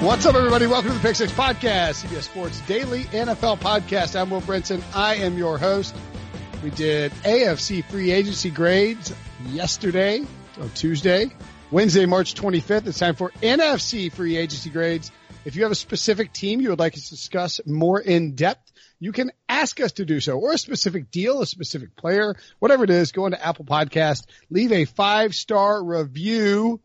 What's up, everybody? Welcome to the Pick Six Podcast, CBS Sports Daily NFL Podcast. I'm Will Brinson. I am your host. We did AFC free agency grades yesterday, or Tuesday, Wednesday, March 25th. It's time for NFC free agency grades. If you have a specific team you would like us to discuss more in depth, you can ask us to do so, or a specific deal, a specific player, whatever it is. Go into Apple Podcast, leave a five star review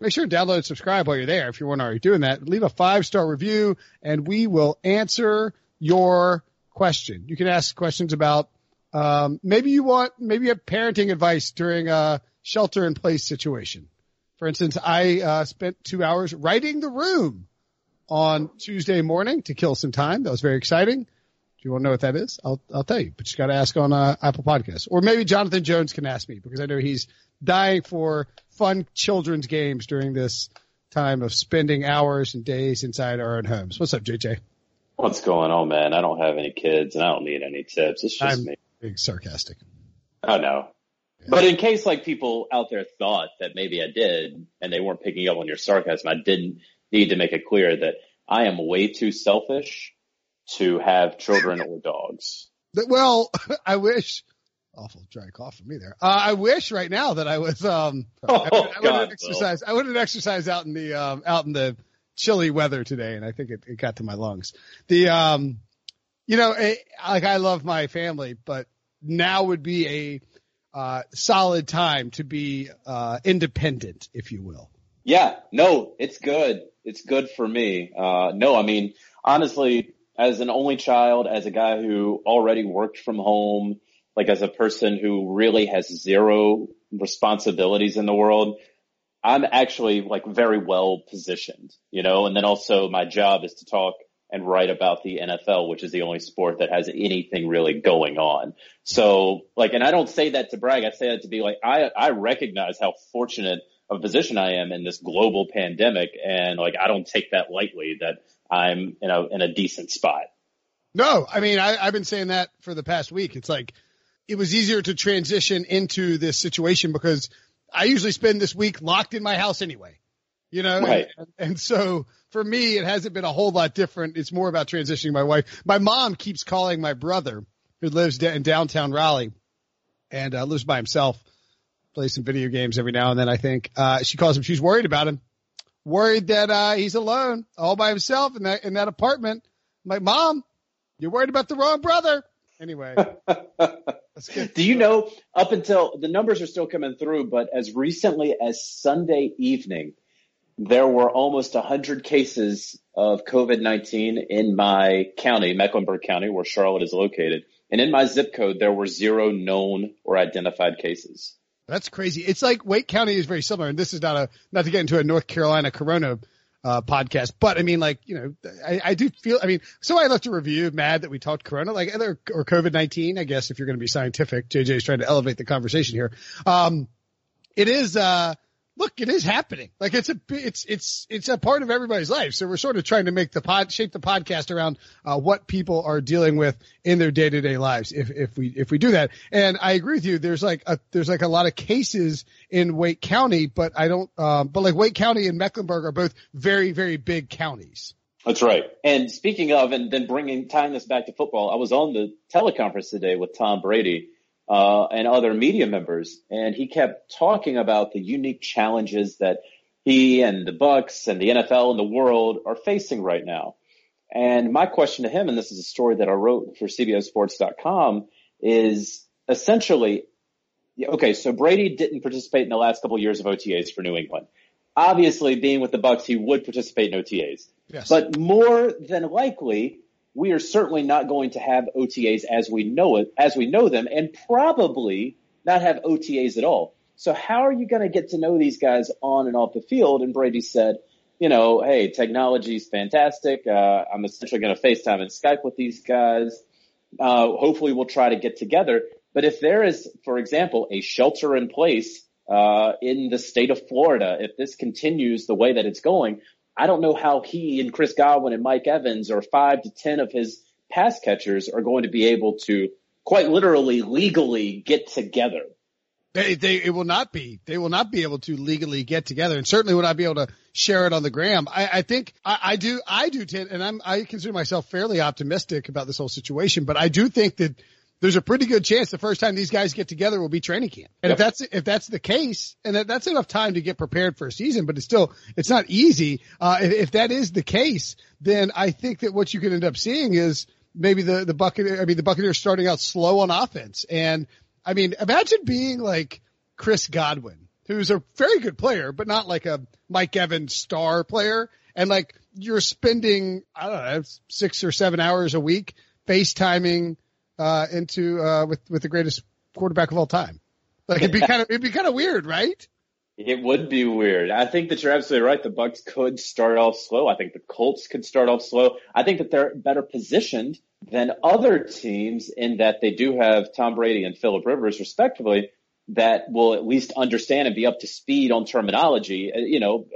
Make sure to download and subscribe while you're there if you weren't already doing that. Leave a five star review and we will answer your question. You can ask questions about um, maybe you want maybe you have parenting advice during a shelter in place situation. For instance, I uh, spent two hours writing the room on Tuesday morning to kill some time. That was very exciting. Do you want to know what that is? I'll I'll tell you, but you got to ask on uh, Apple Podcasts, or maybe Jonathan Jones can ask me because I know he's dying for fun children's games during this time of spending hours and days inside our own homes. What's up, JJ? What's going on, man? I don't have any kids and I don't need any tips. It's just I'm me. Being sarcastic. Oh no. Yeah. But in case like people out there thought that maybe I did and they weren't picking up on your sarcasm, I didn't need to make it clear that I am way too selfish to have children or dogs. Well, I wish awful dry cough for me there. Uh, I wish right now that I was um oh, I, would, I wouldn't exercise. I wouldn't exercise out in the um out in the chilly weather today, and I think it, it got to my lungs. The um, you know, it, like I love my family, but now would be a uh, solid time to be uh, independent, if you will. Yeah, no, it's good. It's good for me. Uh, no, I mean, honestly, as an only child, as a guy who already worked from home, like as a person who really has zero responsibilities in the world, I'm actually like very well positioned, you know, and then also my job is to talk and write about the NFL, which is the only sport that has anything really going on. So like, and I don't say that to brag. I say that to be like, I, I recognize how fortunate of a position I am in this global pandemic. And like, I don't take that lightly that I'm in a, in a decent spot. No, I mean, I, I've been saying that for the past week. It's like, it was easier to transition into this situation because I usually spend this week locked in my house anyway, you know? Right. And, and, so for me, it hasn't been a whole lot different. It's more about transitioning my wife. My mom keeps calling my brother who lives in downtown Raleigh and uh, lives by himself, plays some video games every now and then. I think, uh, she calls him. She's worried about him, worried that, uh, he's alone all by himself in that, in that apartment. Like, mom, you're worried about the wrong brother. Anyway. Do you know up until the numbers are still coming through, but as recently as Sunday evening, there were almost 100 cases of COVID-19 in my county, Mecklenburg County, where Charlotte is located. And in my zip code, there were zero known or identified cases. That's crazy. It's like Wake County is very similar. And this is not a, not to get into a North Carolina Corona uh, podcast. But I mean, like, you know, I, I do feel, I mean, so I left a review mad that we talked Corona, like, or COVID-19, I guess, if you're going to be scientific. JJ is trying to elevate the conversation here. Um, it is, uh, look, it is happening. Like it's a, it's, it's, it's a part of everybody's life. So we're sort of trying to make the pod, shape the podcast around, uh, what people are dealing with in their day to day lives. If, if we, if we do that. And I agree with you. There's like a, there's like a lot of cases in Wake County, but I don't, um, but like Wake County and Mecklenburg are both very, very big counties. That's right. And speaking of, and then bringing, tying this back to football, I was on the teleconference today with Tom Brady uh, and other media members, and he kept talking about the unique challenges that he and the Bucs and the NFL and the world are facing right now. And my question to him, and this is a story that I wrote for CBSSports.com, is essentially, okay, so Brady didn't participate in the last couple of years of OTAs for New England. Obviously, being with the Bucs, he would participate in OTAs. Yes. But more than likely, we are certainly not going to have OTAs as we know it, as we know them, and probably not have OTAs at all. So how are you going to get to know these guys on and off the field? And Brady said, you know, hey, technology is fantastic. Uh, I'm essentially going to FaceTime and Skype with these guys. Uh, hopefully we'll try to get together. But if there is, for example, a shelter in place, uh, in the state of Florida, if this continues the way that it's going, I don't know how he and Chris Godwin and Mike Evans or five to 10 of his pass catchers are going to be able to quite literally legally get together. They, they, it will not be. They will not be able to legally get together, and certainly will not be able to share it on the gram. I, I think I, I do. I do, and I'm. I consider myself fairly optimistic about this whole situation, but I do think that there's a pretty good chance the first time these guys get together will be training camp. And yep. if that's if that's the case, and that, that's enough time to get prepared for a season, but it's still it's not easy. Uh, if, if that is the case, then I think that what you can end up seeing is maybe the the Buccaneers. I mean, the Buccaneers starting out slow on offense, and I mean, imagine being like Chris Godwin, who's a very good player, but not like a Mike Evans star player, and like you're spending I don't know six or seven hours a week FaceTiming uh, into uh, with with the greatest quarterback of all time. Like it'd be kind of it'd be kind of weird, right? It would be weird. I think that you're absolutely right. The Bucs could start off slow. I think the Colts could start off slow. I think that they're better positioned than other teams in that they do have Tom Brady and Philip Rivers, respectively, that will at least understand and be up to speed on terminology. Uh, you know,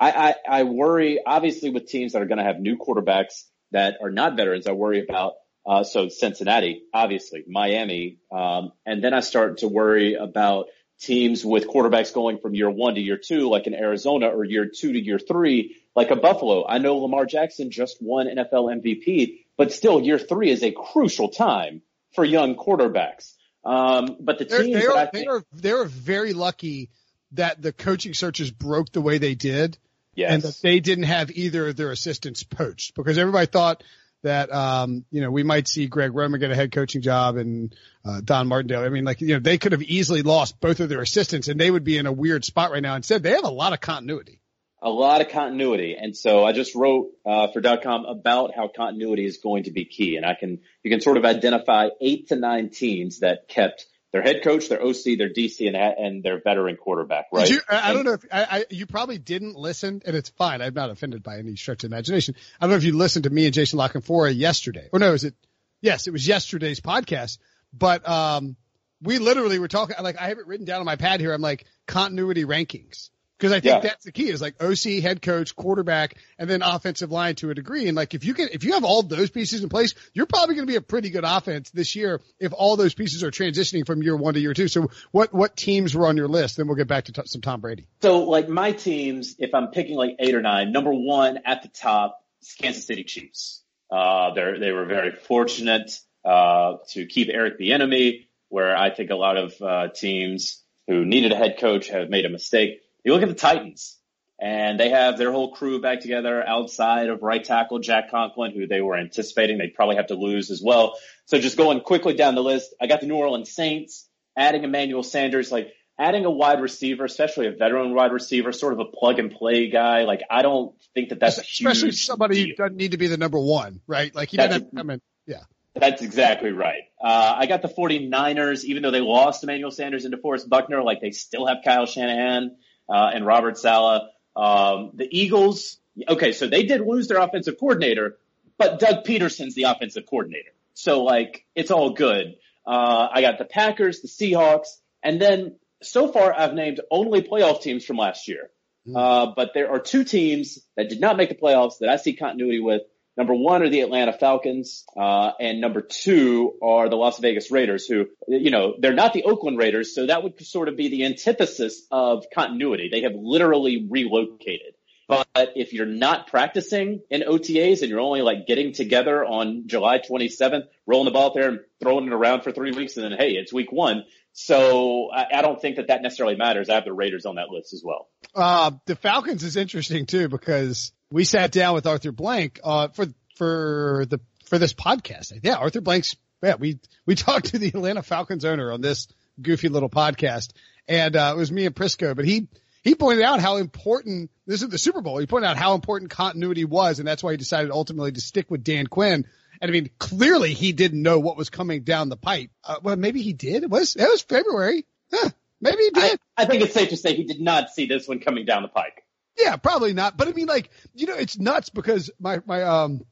I, I, I worry obviously with teams that are going to have new quarterbacks that are not veterans. I worry about uh, so Cincinnati, obviously, Miami, um, and then I start to worry about teams with quarterbacks going from year one to year two, like in Arizona, or year two to year three, like a Buffalo. I know Lamar Jackson just won NFL MVP, but still, year three is a crucial time for young quarterbacks. Um, but the teams they are, they are they are very lucky that the coaching searches broke the way they did. Yes. And that they didn't have either of their assistants poached because everybody thought that um, you know we might see Greg Roman get a head coaching job and uh, Don Martindale. I mean, like you know they could have easily lost both of their assistants and they would be in a weird spot right now. Instead, they have a lot of continuity. A lot of continuity, and so I just wrote uh, for .com about how continuity is going to be key, and I can you can sort of identify eight to nine teams that kept their head coach, their OC, their DC, and and their veteran quarterback. Right? You, I, I don't know if I, I, you probably didn't listen, and it's fine. I'm not offended by any stretch of imagination. I don't know if you listened to me and Jason La Canfora yesterday, or no, is it? Yes, it was yesterday's podcast. But um, we literally were talking. Like I have it written down on my pad here. I'm like continuity rankings. Because I think yeah. that's the key is like OC, head coach, quarterback, and then offensive line to a degree. And like if you can, if you have all those pieces in place, you're probably going to be a pretty good offense this year if all those pieces are transitioning from year one to year two. So what, what teams were on your list? Then we'll get back to t- some Tom Brady. So like my teams, if I'm picking like eight or nine, number one at the top, is Kansas City Chiefs. Uh, they they were very fortunate, uh, to keep Eric Bieniemy, where I think a lot of, uh, teams who needed a head coach have made a mistake. You look at the Titans and they have their whole crew back together outside of right tackle Jack Conklin, who they were anticipating they'd probably have to lose as well. So just going quickly down the list, I got the New Orleans Saints, adding Emmanuel Sanders, like adding a wide receiver, especially a veteran wide receiver, sort of a plug and play guy. Like I don't think that that's especially somebody deal. who doesn't need to be the number one, right? Like he that's doesn't. I mean, yeah. That's exactly right. Uh, I got the 49ers, even though they lost Emmanuel Sanders and DeForest Buckner, like they still have Kyle Shanahan uh, and Robert Saleh. Um, the Eagles, okay, so they did lose their offensive coordinator, but Doug Pederson's the offensive coordinator. So like, it's all good. Uh, I got the Packers, the Seahawks, and then so far I've named only playoff teams from last year. Hmm. Uh, but there are two teams that did not make the playoffs that I see continuity with. Number one are the Atlanta Falcons, uh, and number two are the Las Vegas Raiders, who, you know, they're not the Oakland Raiders, so that would sort of be the antithesis of continuity. They have literally relocated. But if you're not practicing in OTAs and you're only like getting together on July 27th, rolling the ball out there and throwing it around for three weeks, and then hey, it's week one. So I, I don't think that that necessarily matters. I have the Raiders on that list as well. Uh, the Falcons is interesting too because we sat down with Arthur Blank uh, for for the for this podcast. Yeah, Arthur Blank's yeah, we we talked to the Atlanta Falcons owner on this goofy little podcast, and uh, it was me and Prisco. But he he pointed out how important this is the Super Bowl. He pointed out how important continuity was, and that's why he decided ultimately to stick with Dan Quinn. And I mean, clearly he didn't know what was coming down the pipe. Uh, well, maybe he did. It was, it was February. Huh, maybe he did. I, I think it's safe to say he did not see this one coming down the pike. Yeah, probably not. But I mean, like, you know, it's nuts because my, my, um,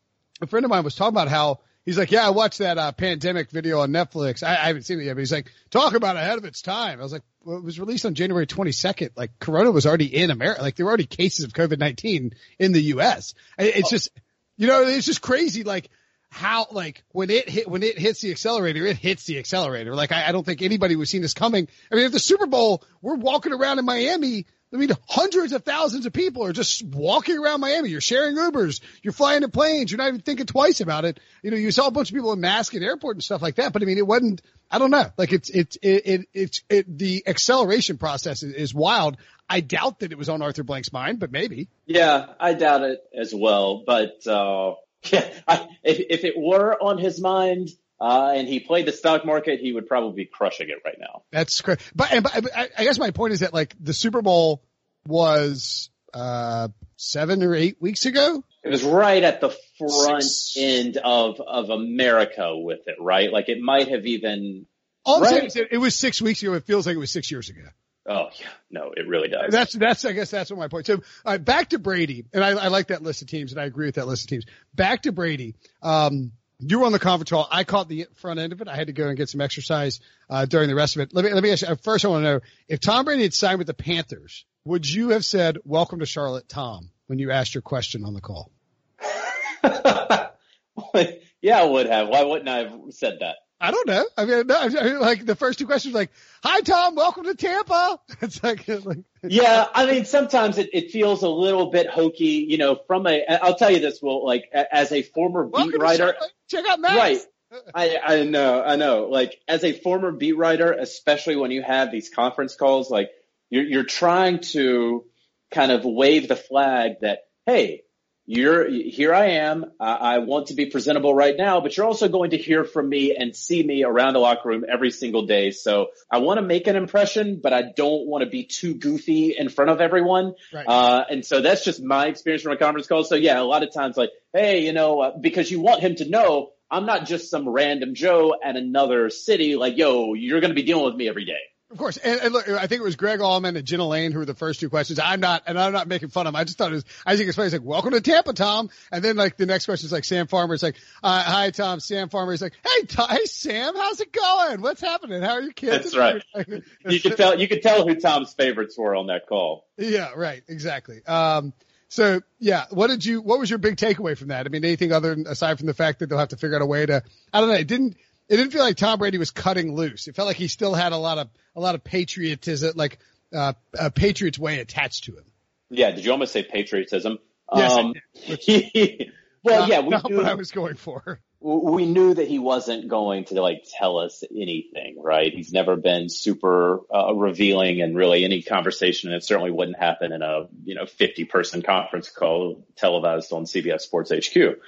a friend of mine was talking about how he's like, yeah, I watched that, uh, pandemic video on Netflix. I, I haven't seen it yet, but he's like, talk about ahead of its time. I was like, well, it was released on January 22nd. Like Corona was already in America. Like there were already cases of COVID-19 in the U.S. It's oh. just, you know, it's just crazy. Like how, like when it hit, when it hits the accelerator, it hits the accelerator. Like I, I don't think anybody was seeing this coming. I mean, if the Super Bowl, we're walking around in Miami, I mean, hundreds of thousands of people are just walking around Miami. You're sharing Ubers. You're flying in planes. You're not even thinking twice about it. You know, you saw a bunch of people in masks at airport and stuff like that. But I mean, it wasn't, I don't know. Like it's, it's, it, it, it's, it, the acceleration process is, is wild. I doubt that it was on Arthur Blank's mind, but maybe. Yeah, I doubt it as well. But, uh, yeah, I, if, if it were on his mind, uh, and he played the stock market, he would probably be crushing it right now. That's correct. But, and, but I guess my point is that like the Super Bowl was, uh, seven or eight weeks ago. It was right at the front Six. end of, of America with it, right? Like it might have even. All right? It was six weeks ago. It feels like it was six years ago. Oh yeah, no, it really does. That's that's I guess that's what my point. So uh, back to Brady, and I, I like that list of teams, and I agree with that list of teams. Back to Brady. Um, you were on the conference call. I caught the front end of it. I had to go and get some exercise uh, during the rest of it. Let me let me ask you. First, I want to know if Tom Brady had signed with the Panthers, would you have said "Welcome to Charlotte, Tom" when you asked your question on the call? yeah, I would have. Why wouldn't I have said that? I don't know. I mean, no, I mean, like the first two questions, like, "Hi, Tom, welcome to Tampa." It's like, like yeah. I mean, sometimes it, it feels a little bit hokey, you know. From a, I'll tell you this, Will, like as a former beat writer, check out Max. Right. I, I know, I know. Like as a former beat writer, especially when you have these conference calls, like you're you're trying to kind of wave the flag that hey, you're here I am. Uh, I want to be presentable right now, but you're also going to hear from me and see me around the locker room every single day. So I want to make an impression, but I don't want to be too goofy in front of everyone. Right. Uh, and so that's just my experience from a conference call. So yeah, a lot of times like, hey, you know, uh, because you want him to know I'm not just some random Joe at another city. Like, yo, you're going to be dealing with me every day. Of course, and, and, look, I think it was Greg Auman and Jenna Laine who were the first two questions. I'm not, and I'm not making fun of him. I just thought it was, I think it's funny. It's like, welcome to Tampa, Tom. And then like the next question is like Sam Farmer. It's like, uh, hi, Tom. Sam Farmer is like, hey, Tom, hey, Sam, how's it going? What's happening? How are your kids? That's right. you could tell, you could tell who Tom's favorites were on that call. Yeah, right. Exactly. Um, so yeah, what did you, what was your big takeaway from that? I mean, anything other than, aside from the fact that they'll have to figure out a way to, I don't know, it didn't, it didn't feel like Tom Brady was cutting loose. It felt like he still had a lot of a lot of patriotism, like uh, a Patriots way attached to him. Yeah, did you almost say patriotism? Yes, um, well, yeah, we not knew, what I was going for. We knew that he wasn't going to like tell us anything, right? He's never been super uh, revealing in really any conversation, and it certainly wouldn't happen in a you know 50 person conference call televised on CBS Sports HQ.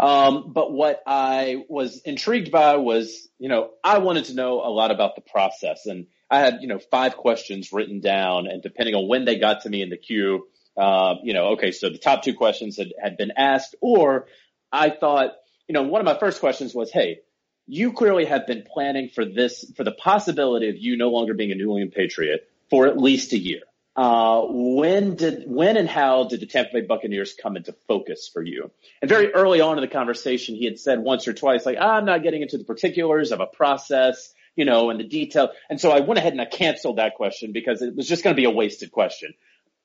Um, but what I was intrigued by was, you know, I wanted to know a lot about the process. And I had, you know, five questions written down. And depending on when they got to me in the queue, uh, you know, okay, so the top two questions had, had been asked. Or I thought, you know, one of my first questions was, Hey, you clearly have been planning for this, for the possibility of you no longer being a New England Patriot for at least a year. Uh, when did, when and how did the Tampa Bay Buccaneers come into focus for you? And very early on in the conversation, he had said once or twice, like, I'm not getting into the particulars of a process, you know, and the detail. And so I went ahead and I canceled that question because it was just going to be a wasted question.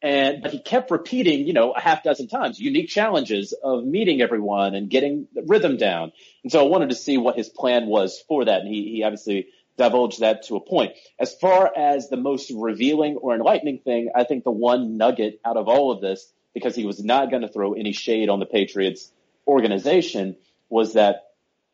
And, but he kept repeating, you know, a half dozen times, unique challenges of meeting everyone and getting the rhythm down. And so I wanted to see what his plan was for that. And he, he obviously divulge that to a point. As far as the most revealing or enlightening thing, I think the one nugget out of all of this, because he was not going to throw any shade on the Patriots organization, was that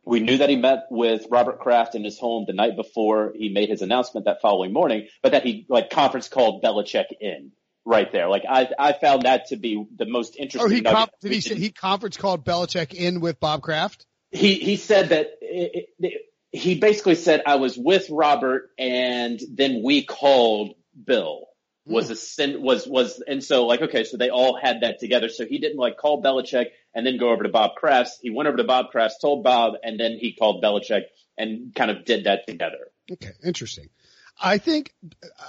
we knew that he met with Robert Kraft in his home the night before he made his announcement that following morning, but that he like conference called Belichick in right there. Like I, I found that to be the most interesting. Oh, he com- did he say he conference called Belichick in with Bob Kraft? He he said that it, it, he basically said I was with Robert and then we called Bill. was a sin, was, was, and so like, okay, so they all had that together. So he didn't like call Belichick and then go over to Bob Kraft. He went over to Bob Kraft, told Bob, and then he called Belichick and kind of did that together. Okay. Interesting. I think,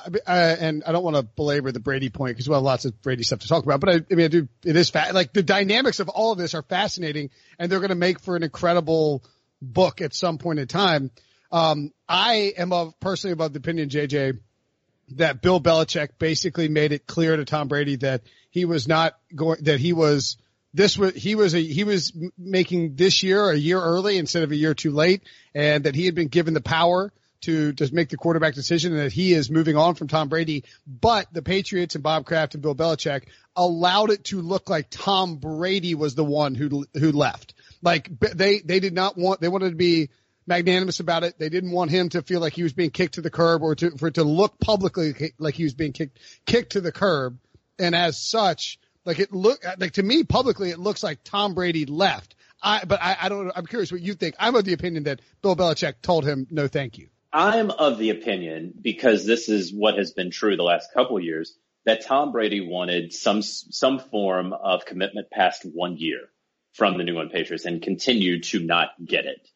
uh, and I don't want to belabor the Brady point because we have lots of Brady stuff to talk about, but I, I mean, I do, it is fa- like the dynamics of all of this are fascinating and they're going to make for an incredible book at some point in time. Um, I am of personally of the opinion, JJ, that Bill Belichick basically made it clear to Tom Brady that he was not going, that he was, this was, he was a, he was making this year a year early instead of a year too late and that he had been given the power to just make the quarterback decision and that he is moving on from Tom Brady. But the Patriots and Bob Kraft and Bill Belichick allowed it to look like Tom Brady was the one who, who left. Like they, they did not want, they wanted to be magnanimous about it. They didn't want him to feel like he was being kicked to the curb or to, for it to look publicly like he was being kicked, kicked to the curb. And as such, like it look like to me publicly, it looks like Tom Brady left. I, but I, I don't, I'm curious what you think. I'm of the opinion that Bill Belichick told him, no, thank you. I'm of the opinion because this is what has been true the last couple of years that Tom Brady wanted some, some form of commitment past one year from the New England Patriots and continued to not get it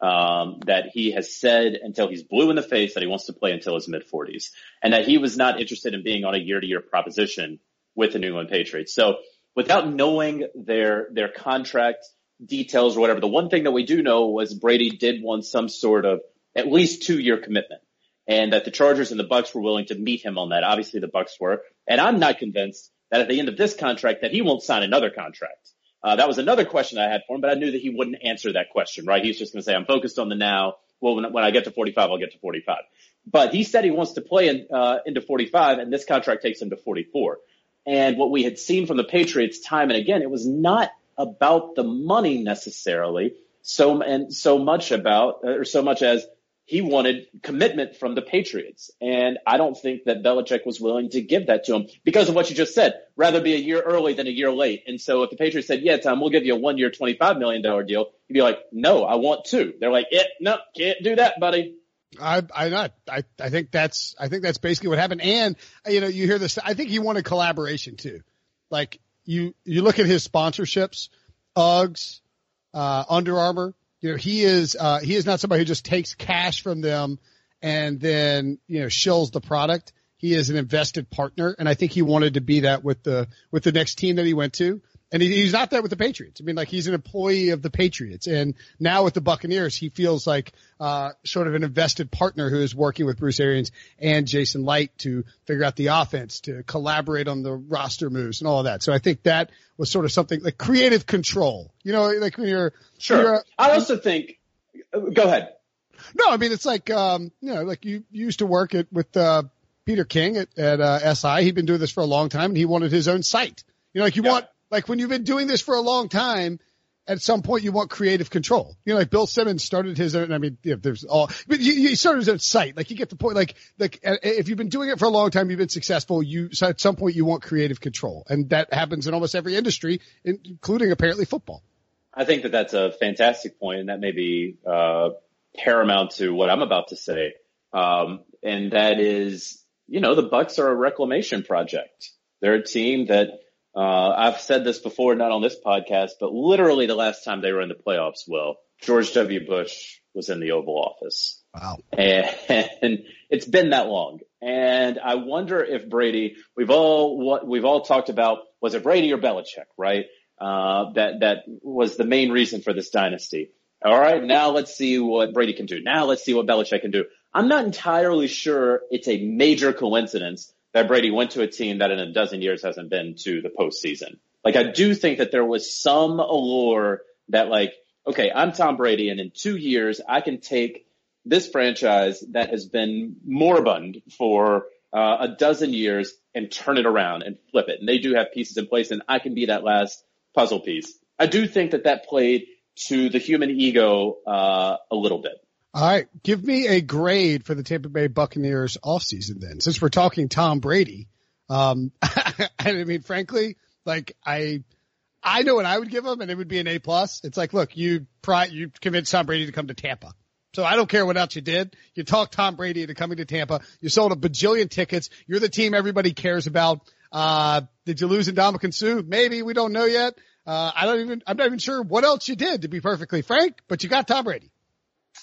um, that he has said until he's blue in the face that he wants to play until his mid 40s, and that he was not interested in being on a year-to-year proposition with the New England Patriots. So, without knowing their their contract details or whatever, the one thing that we do know was Brady did want some sort of at least two-year commitment, and that the Chargers and the Bucs were willing to meet him on that. Obviously, the Bucs were, and I'm not convinced that at the end of this contract that he won't sign another contract. Uh, that was another question I had for him, but I knew that he wouldn't answer that question, right? He's just going to say, I'm focused on the now. Well, when, when, I get to 45, I'll get to 45. But he said he wants to play in, uh, into 45 and this contract takes him to 44. And what we had seen from the Patriots time and again, it was not about the money necessarily so, and so much about, or so much as he wanted commitment from the Patriots. And I don't think that Belichick was willing to give that to him because of what you just said. Rather be a year early than a year late. And so if the Patriots said, yeah, Tom, we'll give you a one year, $25 million deal, you'd be like, no, I want two. They're like, yeah, no, can't do that, buddy. I, I not, I, I think that's, I think that's basically what happened. And, you know, you hear this, I think he wanted collaboration too. Like you, you look at his sponsorships, Uggs, uh, Under Armour, you know, he is, uh, he is not somebody who just takes cash from them and then, you know, shills the product. He is an invested partner. And I think he wanted to be that with the, with the next team that he went to. And he, he's not that with the Patriots. I mean, like he's an employee of the Patriots. And now with the Buccaneers, he feels like, uh, sort of an invested partner who is working with Bruce Arians and Jason Licht to figure out the offense, to collaborate on the roster moves and all of that. So I think that was sort of something like creative control. You know, like when you're sure. You're, I also think. Go ahead. No, I mean it's like um, you know, like you, you used to work at with uh, Peter King at, at uh, SI. He'd been doing this for a long time, and he wanted his own site. You know, like you yeah. want like when you've been doing this for a long time, at some point you want creative control. You know, like Bill Simmons started his own, I mean, know, there's all, but you, you started his own site. Like you get the point, like, like if you've been doing it for a long time, you've been successful, you, so at some point you want creative control. And that happens in almost every industry, including apparently football. I think that that's a fantastic point and that may be, uh, paramount to what I'm about to say. Um, and that is, you know, the Bucs are a reclamation project. They're a team that, uh, I've said this before, not on this podcast, but literally the last time they were in the playoffs, Will, George W. Bush was in the Oval Office. Wow. And, and it's been that long. And I wonder if Brady, we've all, what we've all talked about, was it Brady or Belichick, right? Uh, that, that was the main reason for this dynasty. All right. Now let's see what Brady can do. Now let's see what Belichick can do. I'm not entirely sure it's a major coincidence that Brady went to a team that in a dozen years hasn't been to the postseason. Like I do think that there was some allure that like, okay, I'm Tom Brady and in two years I can take this franchise that has been moribund for uh, a dozen years and turn it around and flip it. And they do have pieces in place and I can be that last puzzle piece. I do think that that played to the human ego uh, a little bit. All right. Give me a grade for the Tampa Bay Buccaneers offseason then. Since we're talking Tom Brady, um, I mean, frankly, like I, I know what I would give him and it would be an A plus. It's like, look, you pri- you convinced Tom Brady to come to Tampa. So I don't care what else you did. You talked Tom Brady into coming to Tampa. You sold a bajillion tickets. You're the team everybody cares about. Uh, did you lose Ndamukong Suh? Maybe we don't know yet. Uh, I don't even, I'm not even sure what else you did to be perfectly frank, but you got Tom Brady.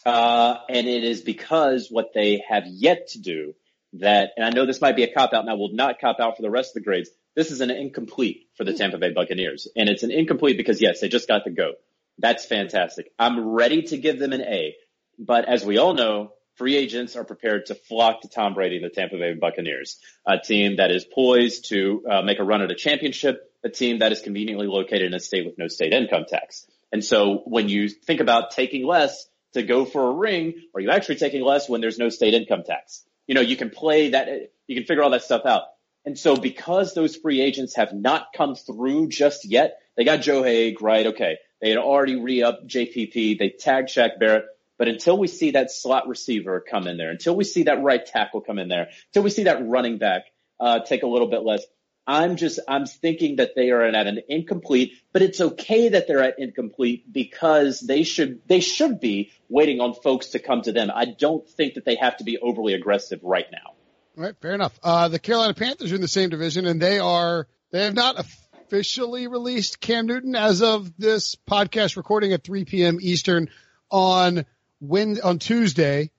Uh, and it is because what they have yet to do that, and I know this might be a cop out and I will not cop out for the rest of the grades. This is an incomplete for the Tampa Bay Buccaneers. And it's an incomplete because yes, they just got the goat. That's fantastic. I'm ready to give them an A. But as we all know, free agents are prepared to flock to Tom Brady and the Tampa Bay Buccaneers, a team that is poised to uh, make a run at a championship, a team that is conveniently located in a state with no state income tax. And so when you think about taking less to go for a ring, are you actually taking less when there's no state income tax? You know, you can play that, you can figure all that stuff out. And so because those free agents have not come through just yet, they got Joe Haeg, right? Okay. They had already re-upped JPP. They tagged Shaq Barrett. But until we see that slot receiver come in there, until we see that right tackle come in there, until we see that running back uh, take a little bit less, I'm just I'm thinking that they are at an incomplete, but it's okay that they're at incomplete because they should they should be waiting on folks to come to them. I don't think that they have to be overly aggressive right now. All right, fair enough. Uh, the Carolina Panthers are in the same division, and they are they have not officially released Cam Newton as of this podcast recording at 3 p.m. Eastern on when on Tuesday.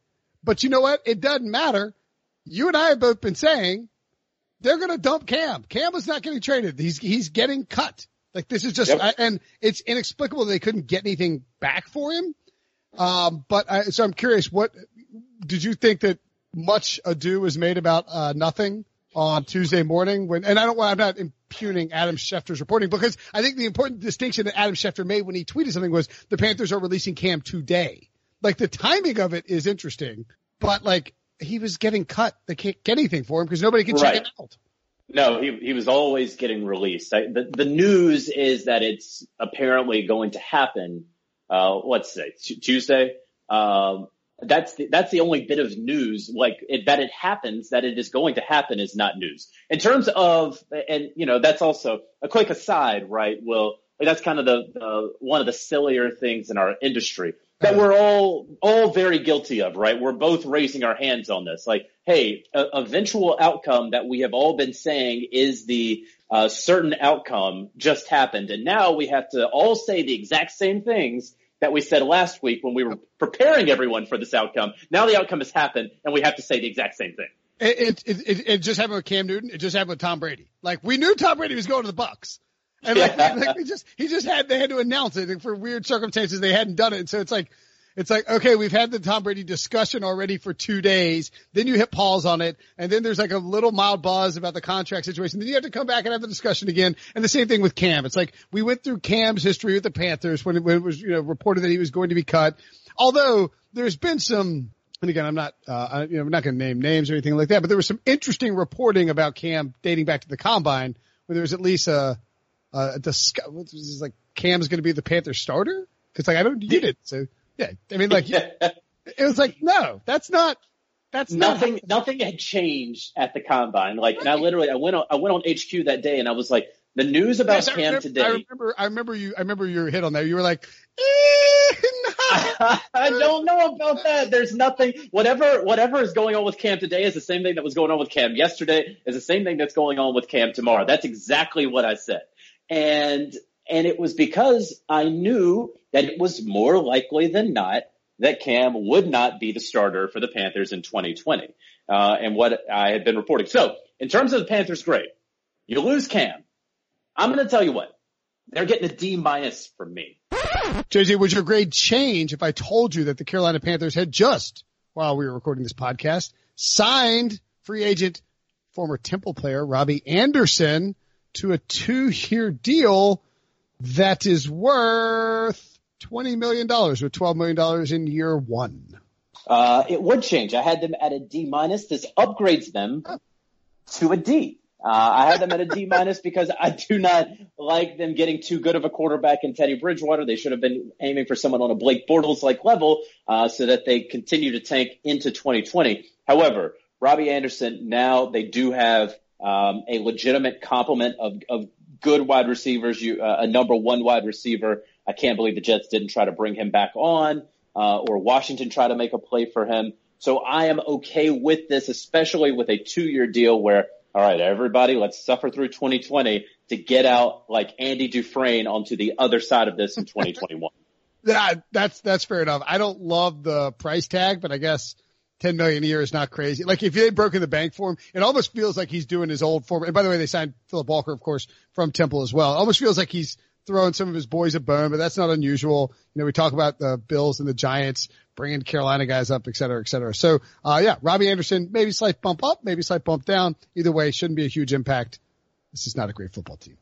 But you know what? It doesn't matter. You and I have both been saying they're going to dump Cam. Cam is not getting traded. He's he's getting cut. Like this is just yep. and it's inexplicable they couldn't get anything back for him. Um, but I, so I'm curious, what did you think that much ado was made about uh, nothing on Tuesday morning? When and I don't, want I'm not impugning Adam Schefter's reporting because I think the important distinction that Adam Schefter made when he tweeted something was the Panthers are releasing Cam today. Like the timing of it is interesting, but like he was getting cut. They can't get anything for him because nobody can right. check it out. No, he he was always getting released. I, the the news is that it's apparently going to happen. Uh, let's say t- Tuesday. Um, that's the, that's the only bit of news like it, that it happens that it is going to happen is not news in terms of and you know that's also a quick aside right well that's kind of the, the one of the sillier things in our industry that we're all all very guilty of, right? We're both raising our hands on this. Like, hey, a, eventual outcome that we have all been saying is the uh, certain outcome just happened, and now we have to all say the exact same things that we said last week when we were preparing everyone for this outcome. Now the outcome has happened, and we have to say the exact same thing. It it it, it just happened with Cam Newton. It just happened with Tom Brady. Like we knew Tom Brady was going to the Bucs. And like, yeah. like we just, he just had, they had to announce it and for weird circumstances. They hadn't done it. So it's like, it's like, okay, we've had the Tom Brady discussion already for two days. Then you hit pause on it. And then there's like a little mild buzz about the contract situation. Then you have to come back and have the discussion again. And the same thing with Cam. It's like we went through Cam's history with the Panthers when it, when it was, you know, reported that he was going to be cut. Although there's been some, and again, I'm not, uh, you know, I'm not going to name names or anything like that, but there was some interesting reporting about Cam dating back to the combine where there was at least a, uh, discuss, like Cam's going to be the Panther starter? Cause like I don't need it. So yeah, I mean like it was like, no, that's not, that's nothing, not nothing had changed at the combine. Like, and I literally, I went on, I went on HQ that day and I was like, the news about yes, Cam remember, today. I remember, I remember you, I remember your hit on there. You were like, eh, no. I don't know about that. There's nothing, whatever, whatever is going on with Cam today is the same thing that was going on with Cam yesterday is the same thing that's going on with Cam tomorrow. That's exactly what I said. And, and it was because I knew that it was more likely than not that Cam would not be the starter for the Panthers in 2020. Uh, and what I had been reporting. So in terms of the Panthers grade, you lose Cam. I'm going to tell you what, they're getting a D minus from me. JJ, would your grade change if I told you that the Carolina Panthers had just, while we were recording this podcast, signed free agent former Temple player Robbie Anderson to a two year deal that is worth $20 million or $12 million in year one. Uh, it would change. I had them at a D minus. This upgrades them to a D. Uh, I had them at a D minus because I do not like them getting too good of a quarterback in Teddy Bridgewater. They should have been aiming for someone on a Blake Bortles like level, uh, so that they continue to tank into 2020. However, Robbie Anderson, now they do have um, a legitimate complement of, of good wide receivers, you, uh, a number one wide receiver. I can't believe the Jets didn't try to bring him back on. uh, or Washington try to make a play for him. So I am okay with this, especially with a two year deal where, all right, everybody, let's suffer through 2020 to get out like Andy Dufresne onto the other side of this in 2021. yeah, that's, that's fair enough. I don't love the price tag, but I guess 10 million a year is not crazy. Like if they broke in the bank for him, it almost feels like he's doing his old form. And by the way, they signed Philip Walker, of course, from Temple as well. It almost feels like he's throwing some of his boys a bone, but that's not unusual. You know, we talk about the Bills and the Giants bringing Carolina guys up, et cetera, et cetera. So, uh, yeah, Robbie Anderson, maybe slight bump up, maybe slight bump down. Either way, shouldn't be a huge impact. This is not a great football team.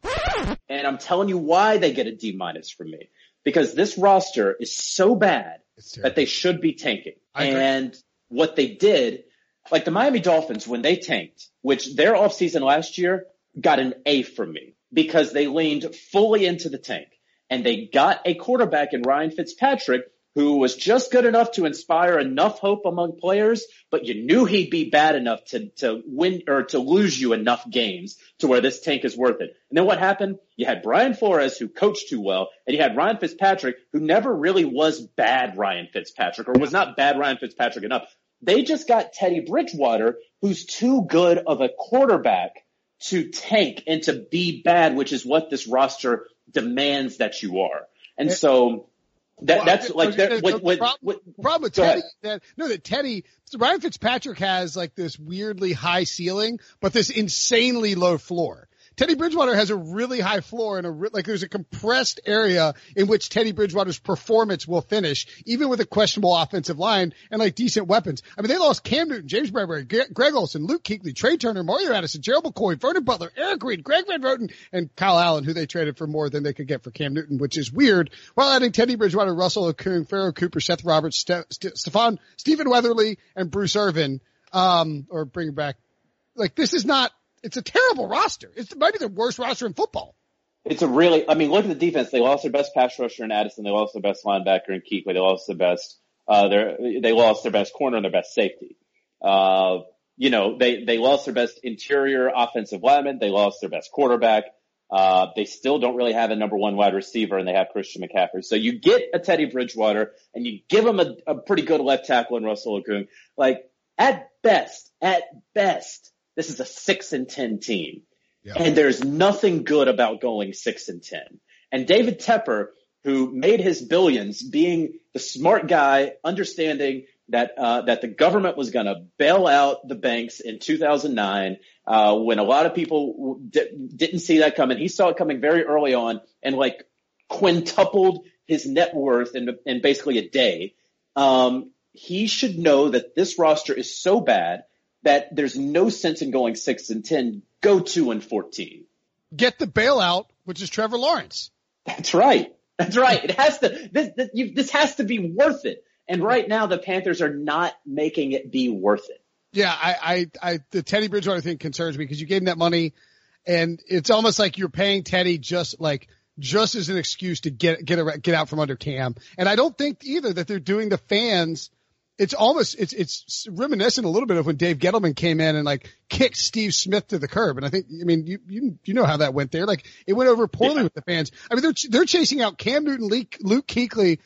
And I'm telling you why they get a D minus from me. Because this roster is so bad that they should be tanking. And what they did, like the Miami Dolphins, when they tanked, which their offseason last year got an A from me because they leaned fully into the tank and they got a quarterback in Ryan Fitzpatrick who was just good enough to inspire enough hope among players, but you knew he'd be bad enough to, to win or to lose you enough games to where this tank is worth it. And then what happened? You had Brian Flores who coached too well, and you had Ryan Fitzpatrick who never really was bad Ryan Fitzpatrick or was not bad Ryan Fitzpatrick enough. They just got Teddy Bridgewater who's too good of a quarterback to tank and to be bad, which is what this roster demands that you are. And so that, well, that's like that. The, with, problem, problem with Teddy that no, that Teddy Ryan Fitzpatrick has like this weirdly high ceiling, but this insanely low floor. Teddy Bridgewater has a really high floor and a like there's a compressed area in which Teddy Bridgewater's performance will finish, even with a questionable offensive line and like decent weapons. I mean, they lost Cam Newton, James Bradberry, Greg Olsen, Luke Kuechly, Trai Turner, Mario Addison, Gerald McCoy, Vernon Butler, Eric Reid, Greg Van Roten, and Kyle Allen, who they traded for more than they could get for Cam Newton, which is weird. While adding Teddy Bridgewater, Russell Okung, Pharoh Cooper, Seth Roberts, Ste- St- Stefan, Stephen Weatherly, and Bruce Irvin, um, or bring back like this is not it's a terrible roster. It's maybe the worst roster in football. It's a really, I mean, look at the defense. They lost their best pass rusher in Addison. They lost their best linebacker in Kuechly. They lost their best, uh, their, they lost their best corner and their best safety. Uh, you know, they, they lost their best interior offensive lineman. They lost their best quarterback. Uh, they still don't really have a number one wide receiver and they have Christian McCaffrey. So you get a Teddy Bridgewater and you give him a, a pretty good left tackle in Russell Okung. Like at best, at best, this is a six and 10 team. Yeah. And there's nothing good about going six and 10. And David Tepper, who made his billions being the smart guy, understanding that, uh, that the government was going to bail out the banks in 2009, uh, when a lot of people d- didn't see that coming. He saw it coming very early on and like quintupled his net worth in, in basically a day. Um, he should know that this roster is so bad that there's no sense in going six and 10. Go two and 14. Get the bailout, which is Trevor Lawrence. That's right. That's right. It has to, this, this, you, this has to be worth it. And right now the Panthers are not making it be worth it. Yeah, I, I, I, the Teddy Bridgewater thing concerns me because you gave him that money and it's almost like you're paying Teddy just like, just as an excuse to get, get, a, get out from under Cam. And I don't think either that they're doing the fans – it's almost it's it's reminiscent a little bit of when Dave Gettleman came in and like kicked Steve Smith to the curb. And I think I mean you you you know how that went there. Like it went over poorly yeah. with the fans. I mean they're they're chasing out Cam Newton, Luke, Luke Kuechly.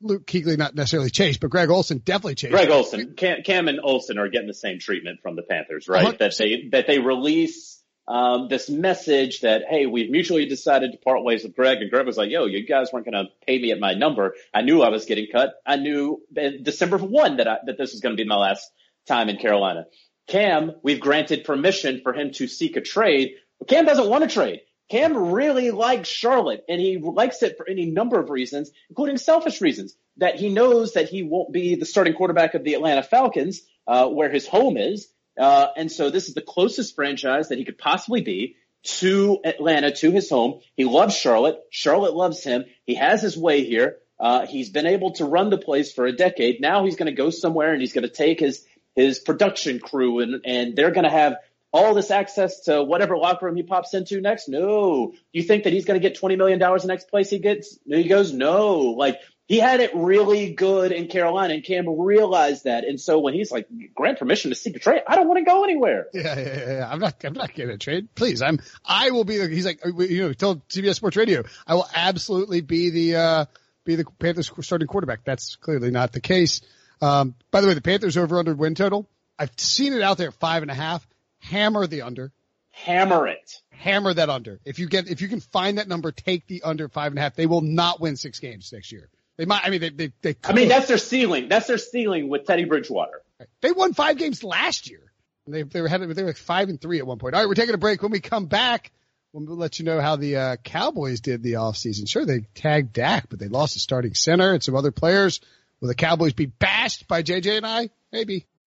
Luke Kuechly not necessarily chased, but Greg Olsen definitely chased. Greg Olsen, Cam, Cam and Olsen are getting the same treatment from the Panthers, right? 100%. That they that they release um, this message that, hey, we've mutually decided to part ways with Greg. And Greg was like, yo, you guys weren't going to pay me at my number. I knew I was getting cut. I knew December 1 that I, that this was going to be my last time in Carolina. Cam, we've granted permission for him to seek a trade. But Cam doesn't want to trade. Cam really likes Charlotte and he likes it for any number of reasons, including selfish reasons that he knows that he won't be the starting quarterback of the Atlanta Falcons, uh, where his home is. Uh, and so this is the closest franchise that he could possibly be to Atlanta, to his home. He loves Charlotte. Charlotte loves him. He has his way here. Uh, he's been able to run the place for a decade. Now he's going to go somewhere and he's going to take his, his production crew and, and they're going to have all this access to whatever locker room he pops into next? No. You think that he's going to get $20 million the next place he gets? No, He goes, no. Like he had it really good in Carolina, and Cam realized that. And so when he's like, grant permission to seek a trade, I don't want to go anywhere. Yeah, yeah, yeah. I'm not, I'm not getting a trade. Please, I'm, I will be the, he's like, you know, told CBS Sports Radio, I will absolutely be the, uh, be the Panthers starting quarterback. That's clearly not the case. Um, by the way, the Panthers over under win total. I've seen it out there at five and a half. Hammer the under. Hammer it. Hammer that under. If you get, if you can find that number, take the under five and a half. They will not win six games next year. They might. I mean, they they. they I mean, that's their ceiling. That's their ceiling with Teddy Bridgewater. They won five games last year. They they were had they were like five and three at one point. All right, we're taking a break. When we come back, we'll let you know how the uh, Cowboys did the offseason. Sure, they tagged Dak, but they lost a starting center and some other players. Will the Cowboys be bashed by JJ and I? Maybe.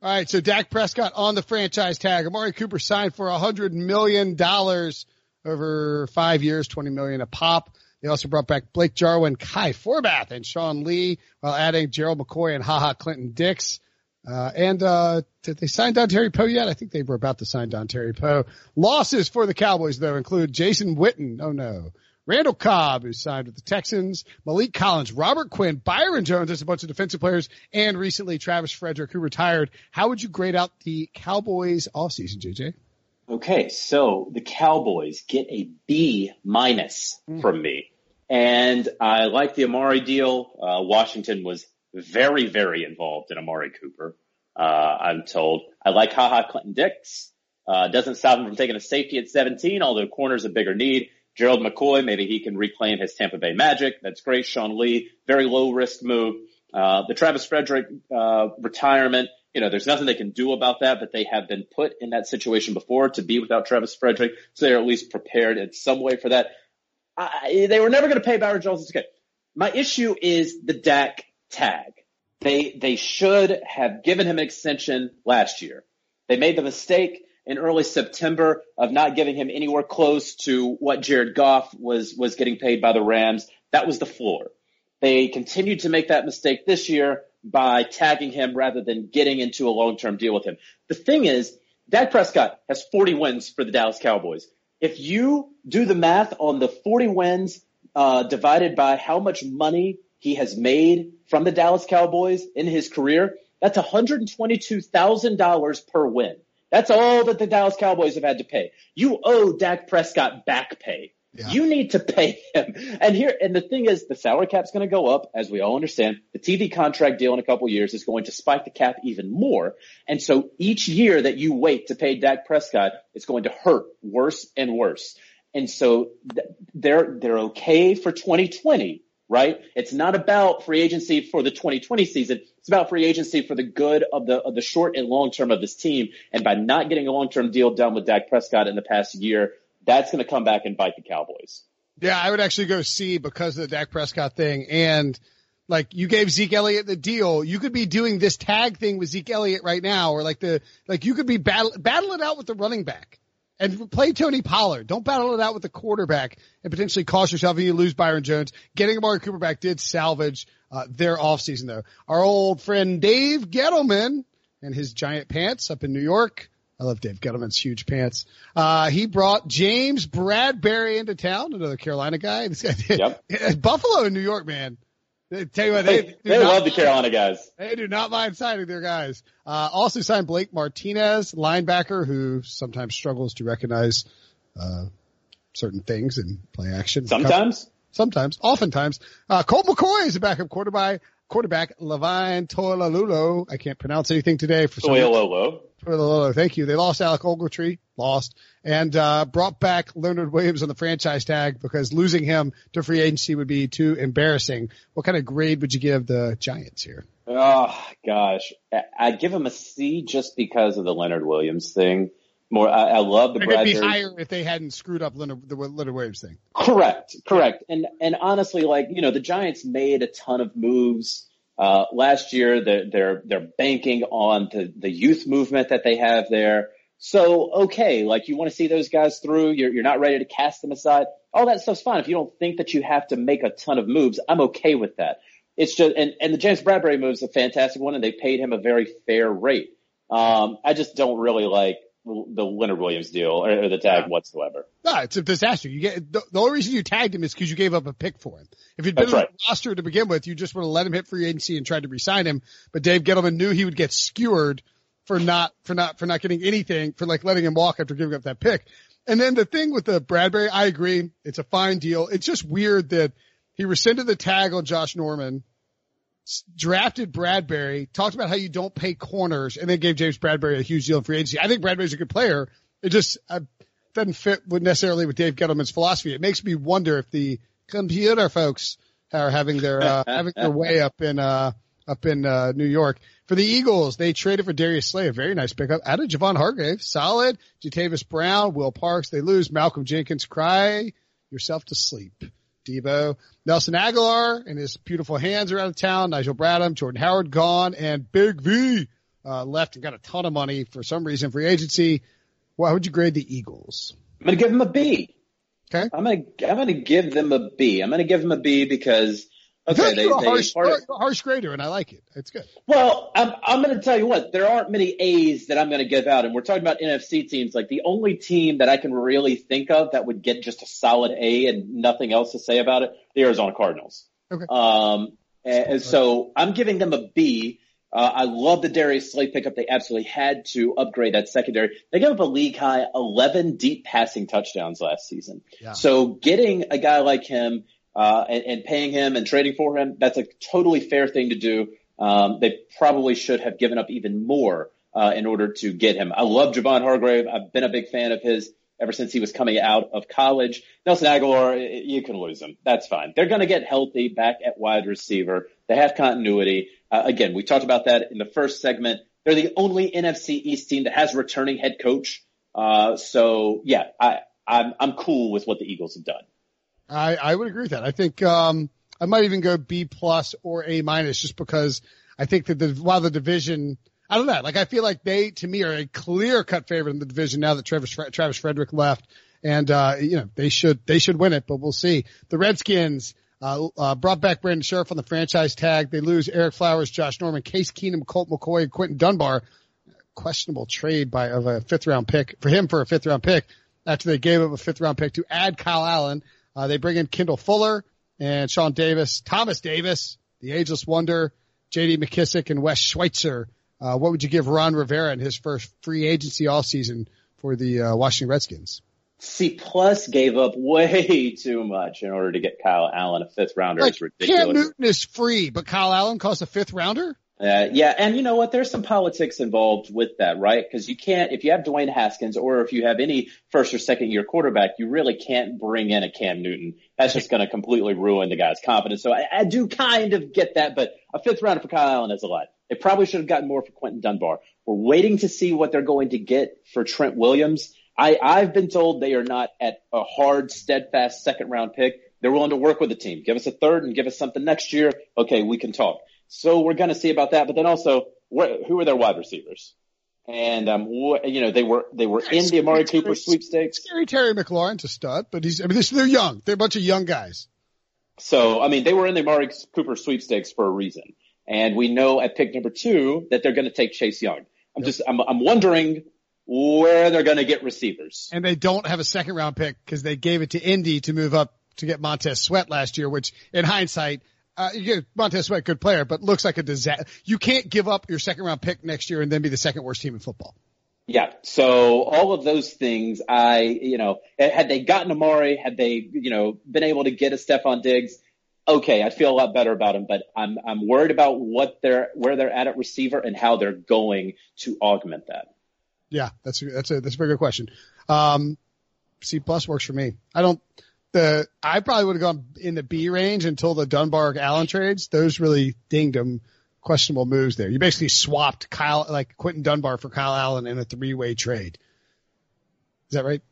All right, so Dak Prescott on the franchise tag. Amari Cooper signed for a hundred million dollars over five years, twenty million a pop. They also brought back Blake Jarwin, Kai Forbath, and Sean Lee, while adding Gerald McCoy and HaHa Clinton Dix. Uh, and, uh, did they sign Dontari Poe yet? I think they were about to sign Dontari Poe. Losses for the Cowboys, though, include Jason Witten. Oh no. Randall Cobb, who signed with the Texans, Maliek Collins, Robert Quinn, Byron Jones, there's a bunch of defensive players, and recently Travis Frederick, who retired. How would you grade out the Cowboys offseason, JJ? Okay, so the Cowboys get a B minus mm. from me. And I like the Amari deal. Uh, Washington was very, very involved in Amari Cooper. Uh, I'm told. I like HaHa Clinton Dix. Uh, doesn't stop him from taking a safety at 17, although corner's a bigger need. Gerald McCoy, maybe he can reclaim his Tampa Bay magic. That's great. Sean Lee, very low risk move. Uh, the Travis Frederick, uh, retirement, you know, there's nothing they can do about that, but they have been put in that situation before to be without Travis Frederick. So they're at least prepared in some way for that. I, they were never going to pay Byron Jones. It's okay. My issue is the Dak tag. They, they should have given him an extension last year. They made the mistake in early September of not giving him anywhere close to what Jared Goff was, was getting paid by the Rams. That was the floor. They continued to make that mistake this year by tagging him rather than getting into a long-term deal with him. The thing is, Dak Prescott has 40 wins for the Dallas Cowboys. If you do the math on the 40 wins uh, divided by how much money he has made from the Dallas Cowboys in his career, that's $122,000 per win. That's all that the Dallas Cowboys have had to pay. You owe Dak Prescott back pay. Yeah. You need to pay him. And here, and the thing is, the salary cap's going to go up, as we all understand. The TV contract deal in a couple years is going to spike the cap even more. And so each year that you wait to pay Dak Prescott, it's going to hurt worse and worse. And so they're, they're okay for 2020 right? It's not about free agency for the 2020 season. It's about free agency for the good of the of the short and long term of this team. And by not getting a long term deal done with Dak Prescott in the past year, that's going to come back and bite the Cowboys. Yeah, I would actually go C because of the Dak Prescott thing. And like you gave Zeke Elliott the deal, you could be doing this tag thing with Zeke Elliott right now, or like the like you could be battle battle it out with the running back and play Tony Pollard. Don't battle it out with the quarterback and potentially cost yourself and you lose Byron Jones. Getting Amari Cooper back did salvage uh, their offseason though. Our old friend Dave Gettleman and his giant pants up in New York I love Dave Gettleman's huge pants. Uh, he brought James Bradberry into town, another Carolina guy. This guy did. Yep. Buffalo in New York, man. They, tell you what, they, they, they love the Carolina guys. They do not mind signing their guys. Uh, also signed Blake Martinez, linebacker, who sometimes struggles to recognize, uh, certain things in play action. Sometimes? Sometimes. Oftentimes. Uh, Colt McCoy is a backup quarterback quarterback Levine Toilolo. I can't pronounce anything today for some Toilolo. Toilolo. Thank you. They lost Alec Ogletree, lost, and uh, brought back Leonard Williams on the franchise tag because losing him to free agency would be too embarrassing. What kind of grade would you give the Giants here? Oh gosh, I'd give him a C just because of the Leonard Williams thing. More, I, I love the. It'd be higher if they hadn't screwed up Leonard, the Leonard Williams thing. Correct, correct, and and honestly, like you know, the Giants made a ton of moves uh, last year. They're they're they're banking on the the youth movement that they have there. So okay, like you want to see those guys through. You're you're not ready to cast them aside. All that stuff's fine. If you don't think that you have to make a ton of moves, I'm okay with that. It's just and and the James Bradberry move is a fantastic one, and they paid him a very fair rate. Um, I just don't really like the Leonard Williams deal or, or the tag whatsoever. No, it's a disaster. You get the, the only reason you tagged him is because you gave up a pick for him. If he'd been That's on right. the roster to begin with, you just would have let him hit free agency and tried to resign him. But Dave Gettleman knew he would get skewered for not for not for not getting anything for like letting him walk after giving up that pick. And then the thing with the Bradberry, I agree, it's a fine deal. It's just weird that he rescinded the tag on Josh Norman drafted Bradberry, talked about how you don't pay corners, and then gave James Bradberry a huge deal in free agency. I think Bradberry's a good player. It just uh, doesn't fit with necessarily with Dave Gettleman's philosophy. It makes me wonder if the computer folks are having their uh, having their way up in uh, up in uh, New York. For the Eagles, they traded for Darius Slay, a very nice pickup. Added Javon Hargrave, solid. Jatavis Brown, Will Parks. They lose Malcolm Jenkins. Cry yourself to sleep. Debo. Nelson Agholor and his beautiful hands are out of town. Nigel Bradham, Jordan Howard gone, and Big V uh, left and got a ton of money for some reason free agency. Why would you grade the Eagles? I'm going to give them a B. Okay. I'm going to I'm going to give them a B. I'm going to give them a B because Okay, they, a harsh, part, harsh grader, and I like it. It's good. Well, I'm, I'm going to tell you what. There aren't many A's that I'm going to give out, and we're talking about NFC teams. Like the only team that I can really think of that would get just a solid A and nothing else to say about it, the Arizona Cardinals. Okay. Um, and, and so I'm giving them a B. Uh, I love the Darius Slay pickup. They absolutely had to upgrade that secondary. They gave up a league high 11 deep passing touchdowns last season. Yeah. So getting a guy like him uh, and, and, paying him and trading for him, that's a totally fair thing to do. Um, they probably should have given up even more uh, in order to get him. I love Javon Hargrave. I've been a big fan of his ever since he was coming out of college. Nelson Agholor, you can lose him. That's fine. They're going to get healthy back at wide receiver. They have continuity. Uh, again, we talked about that in the first segment. They're the only NFC East team that has returning head coach. Uh, so yeah, I, I'm, I'm cool with what the Eagles have done. I, I would agree with that. I think, um, I might even go B plus or A minus just because I think that the, while the division, I don't know, like I feel like they, to me, are a clear cut favorite in the division now that Travis, Travis Frederick left. And, uh, you know, they should, they should win it, but we'll see. The Redskins, uh, uh, brought back Brandon Scherff on the franchise tag. They lose Ereck Flowers, Josh Norman, Case Keenum, Colt McCoy, Quinton Dunbar. Questionable trade by, of a fifth round pick for him for a fifth round pick after they gave up a fifth round pick to add Kyle Allen. Uh, they bring in Kendall Fuller and Sean Davis, Thomas Davis, the ageless wonder, J.D. McKissick, and Wes Schweitzer. Uh, what would you give Ron Rivera in his first free agency all season for the uh, Washington Redskins? C plus gave up way too much in order to get Kyle Allen a fifth rounder. Like, it's ridiculous. Cam Newton is free, but Kyle Allen costs a fifth rounder. Uh, yeah, and you know what? There's some politics involved with that, right? Because you can't, if you have Dwayne Haskins or if you have any first or second year quarterback, you really can't bring in a Cam Newton. That's just going to completely ruin the guy's confidence. So I, I, do kind of get that, but a fifth rounder for Kyle Allen is a lot. They probably should have gotten more for Quinton Dunbar. We're waiting to see what they're going to get for Trent Williams. I, I've been told they are not at a hard, steadfast second round pick. They're willing to work with the team. Give us a third and give us something next year. Okay, we can talk. So we're going to see about that. But then also, who are their wide receivers? And um, you know, they were they were in the Amari Cooper sweepstakes. Scary Terry McLaurin's a stud, but he's I mean they're young. They're a bunch of young guys. So I mean, they were in the Amari Cooper sweepstakes for a reason, and we know at pick number two that they're going to take Chase Young. I'm yep. just I'm I'm wondering where they're going to get receivers. And they don't have a second round pick because they gave it to Indy to move up to get Montez Sweat last year, which in hindsight, uh, you get Montez Sweat, good player, but looks like a disaster. You can't give up your second round pick next year and then be the second worst team in football. Yeah. So all of those things, I, you know, had they gotten Amari, had they, you know, been able to get a Stefon Diggs, okay, I'd feel a lot better about him, but I'm, I'm worried about what they're, where they're at at receiver and how they're going to augment that. Yeah, that's, that's a, that's a very good question. Um, C plus works for me. I don't, the, I probably would have gone in the B range until the Dunbar Allen trades. Those really dinged them questionable moves there. You basically swapped Kyle, like Quinton Dunbar for Kyle Allen in a three way trade. Is that right?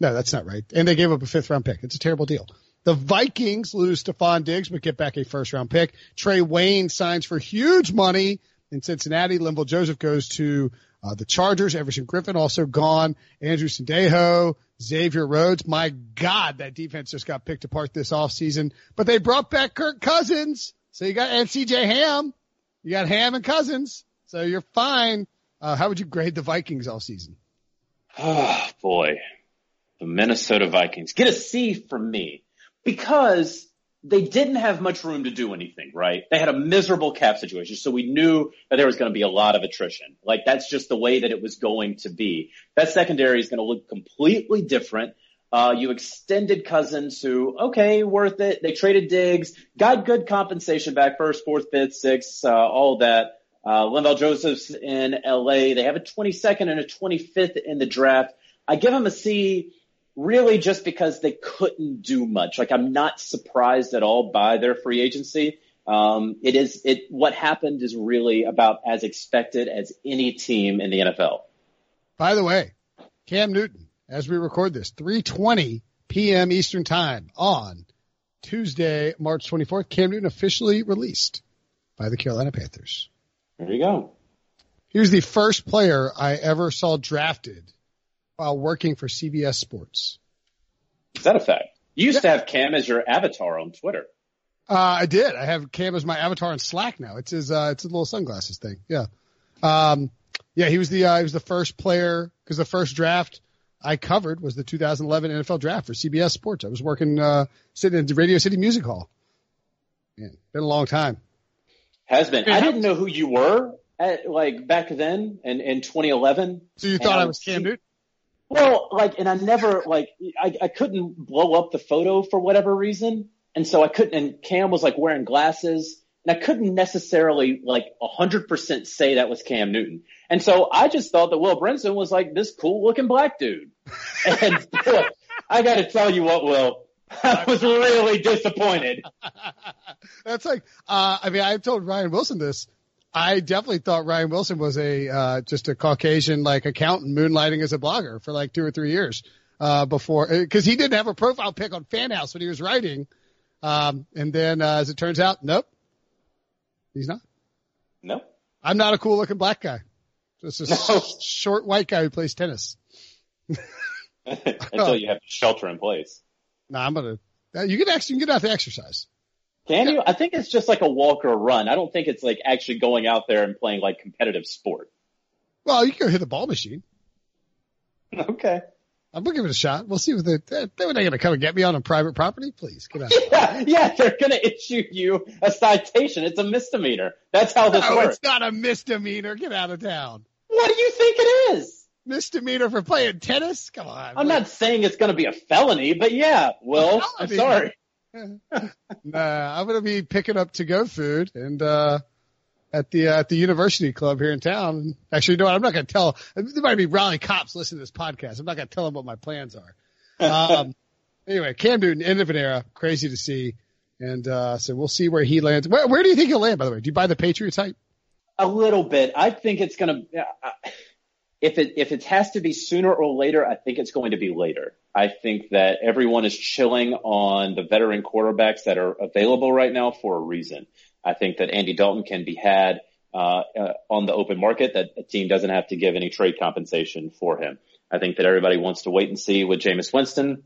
No, that's not right. And they gave up a fifth round pick. It's a terrible deal. The Vikings lose Stefon Diggs, but get back a first round pick. Trey Wayne signs for huge money in Cincinnati. Linval Joseph goes to uh, the Chargers. Everson Griffen also gone. Andrew Sendejo, Xavier Rhodes. My God, that defense just got picked apart this offseason. But they brought back Kirk Cousins. So you got, and CJ Ham. You got Ham and Cousins, so you're fine. Uh, how would you grade the Vikings all season? Oh boy, the Minnesota Vikings get a C from me because they didn't have much room to do anything, right? They had a miserable cap situation, so we knew that there was going to be a lot of attrition. Like that's just the way that it was going to be. That secondary is going to look completely different. Uh, you extended Cousins who, okay, worth it. They traded Diggs, got good compensation back, first, fourth, fifth, sixth, uh, all that. Uh, Linval Joseph's in LA. They have a 22nd and a 25th in the draft. I give them a C really just because they couldn't do much. Like I'm not surprised at all by their free agency. Um, it is, it, what happened is really about as expected as any team in the NFL. By the way, Cam Newton, as we record this, 3:20 p.m. Eastern Time on Tuesday, March 24th. Cam Newton officially released by the Carolina Panthers. There you go. He was the first player I ever saw drafted while working for CBS Sports. Is that a fact? You used yeah. to have Cam as your avatar on Twitter. Uh, I did. I have Cam as my avatar on Slack now. It's his, uh, it's a little sunglasses thing. Yeah. Um, yeah, he was the, uh, he was the first player because the first draft I covered was the 2011 NFL draft for CBS Sports. I was working, uh, sitting in Radio City Music Hall. Man, been a long time. Has been. I didn't know who you were at, like back then in, in 2011. So you thought I was Cam Newton? Well, like, and I never, like, I, I couldn't blow up the photo for whatever reason. And so I couldn't, and Cam was like wearing glasses and I couldn't necessarily like a hundred percent say that was Cam Newton. And so I just thought that Will Brinson was like this cool looking black dude. And boy, I got to tell you what, Will, I was really disappointed. That's like, uh, I mean, I told Ryan Wilson this. I definitely thought Ryan Wilson was a, uh, just a Caucasian like accountant moonlighting as a blogger for like two or three years, uh, before, cause he didn't have a profile pic on Fanhouse when he was writing. Um, and then, uh, as it turns out, nope, he's not. No. I'm not a cool looking black guy. Just a no. short white guy who plays tennis. Until you have shelter in place. No, nah, I'm gonna. You can actually you can get out to exercise. Can you? I think it's just like a walk or a run. I don't think it's like actually going out there and playing like competitive sport. Well, you can hit the ball machine. Okay. I'm gonna give it a shot. We'll see what they they're, they're gonna come and get me on a private property. Please get out. Yeah, yeah, they're gonna issue you a citation. It's a misdemeanor. That's how this no, works. it's not a misdemeanor. Get out of town. What do you think it is? Misdemeanor for playing tennis? Come on. I'm not saying it's going to be a felony, but yeah, well, I'm sorry. nah, I'm going to be picking up to go food and, uh, at the, uh, at the university club here in town. Actually, you know what? I'm not going to tell, there might be Raleigh cops listening to this podcast. I'm not going to tell them what my plans are. Um, anyway, Cam Newton, end of an era, crazy to see. And, uh, so we'll see where he lands. Where, where do you think he'll land, by the way? Do you buy the Patriots hype? A little bit. I think it's going to, Uh, if it, if it has to be sooner or later, I think it's going to be later. I think that everyone is chilling on the veteran quarterbacks that are available right now for a reason. I think that Andy Dalton can be had, uh, uh, on the open market that a team doesn't have to give any trade compensation for him. I think that everybody wants to wait and see with Jameis Winston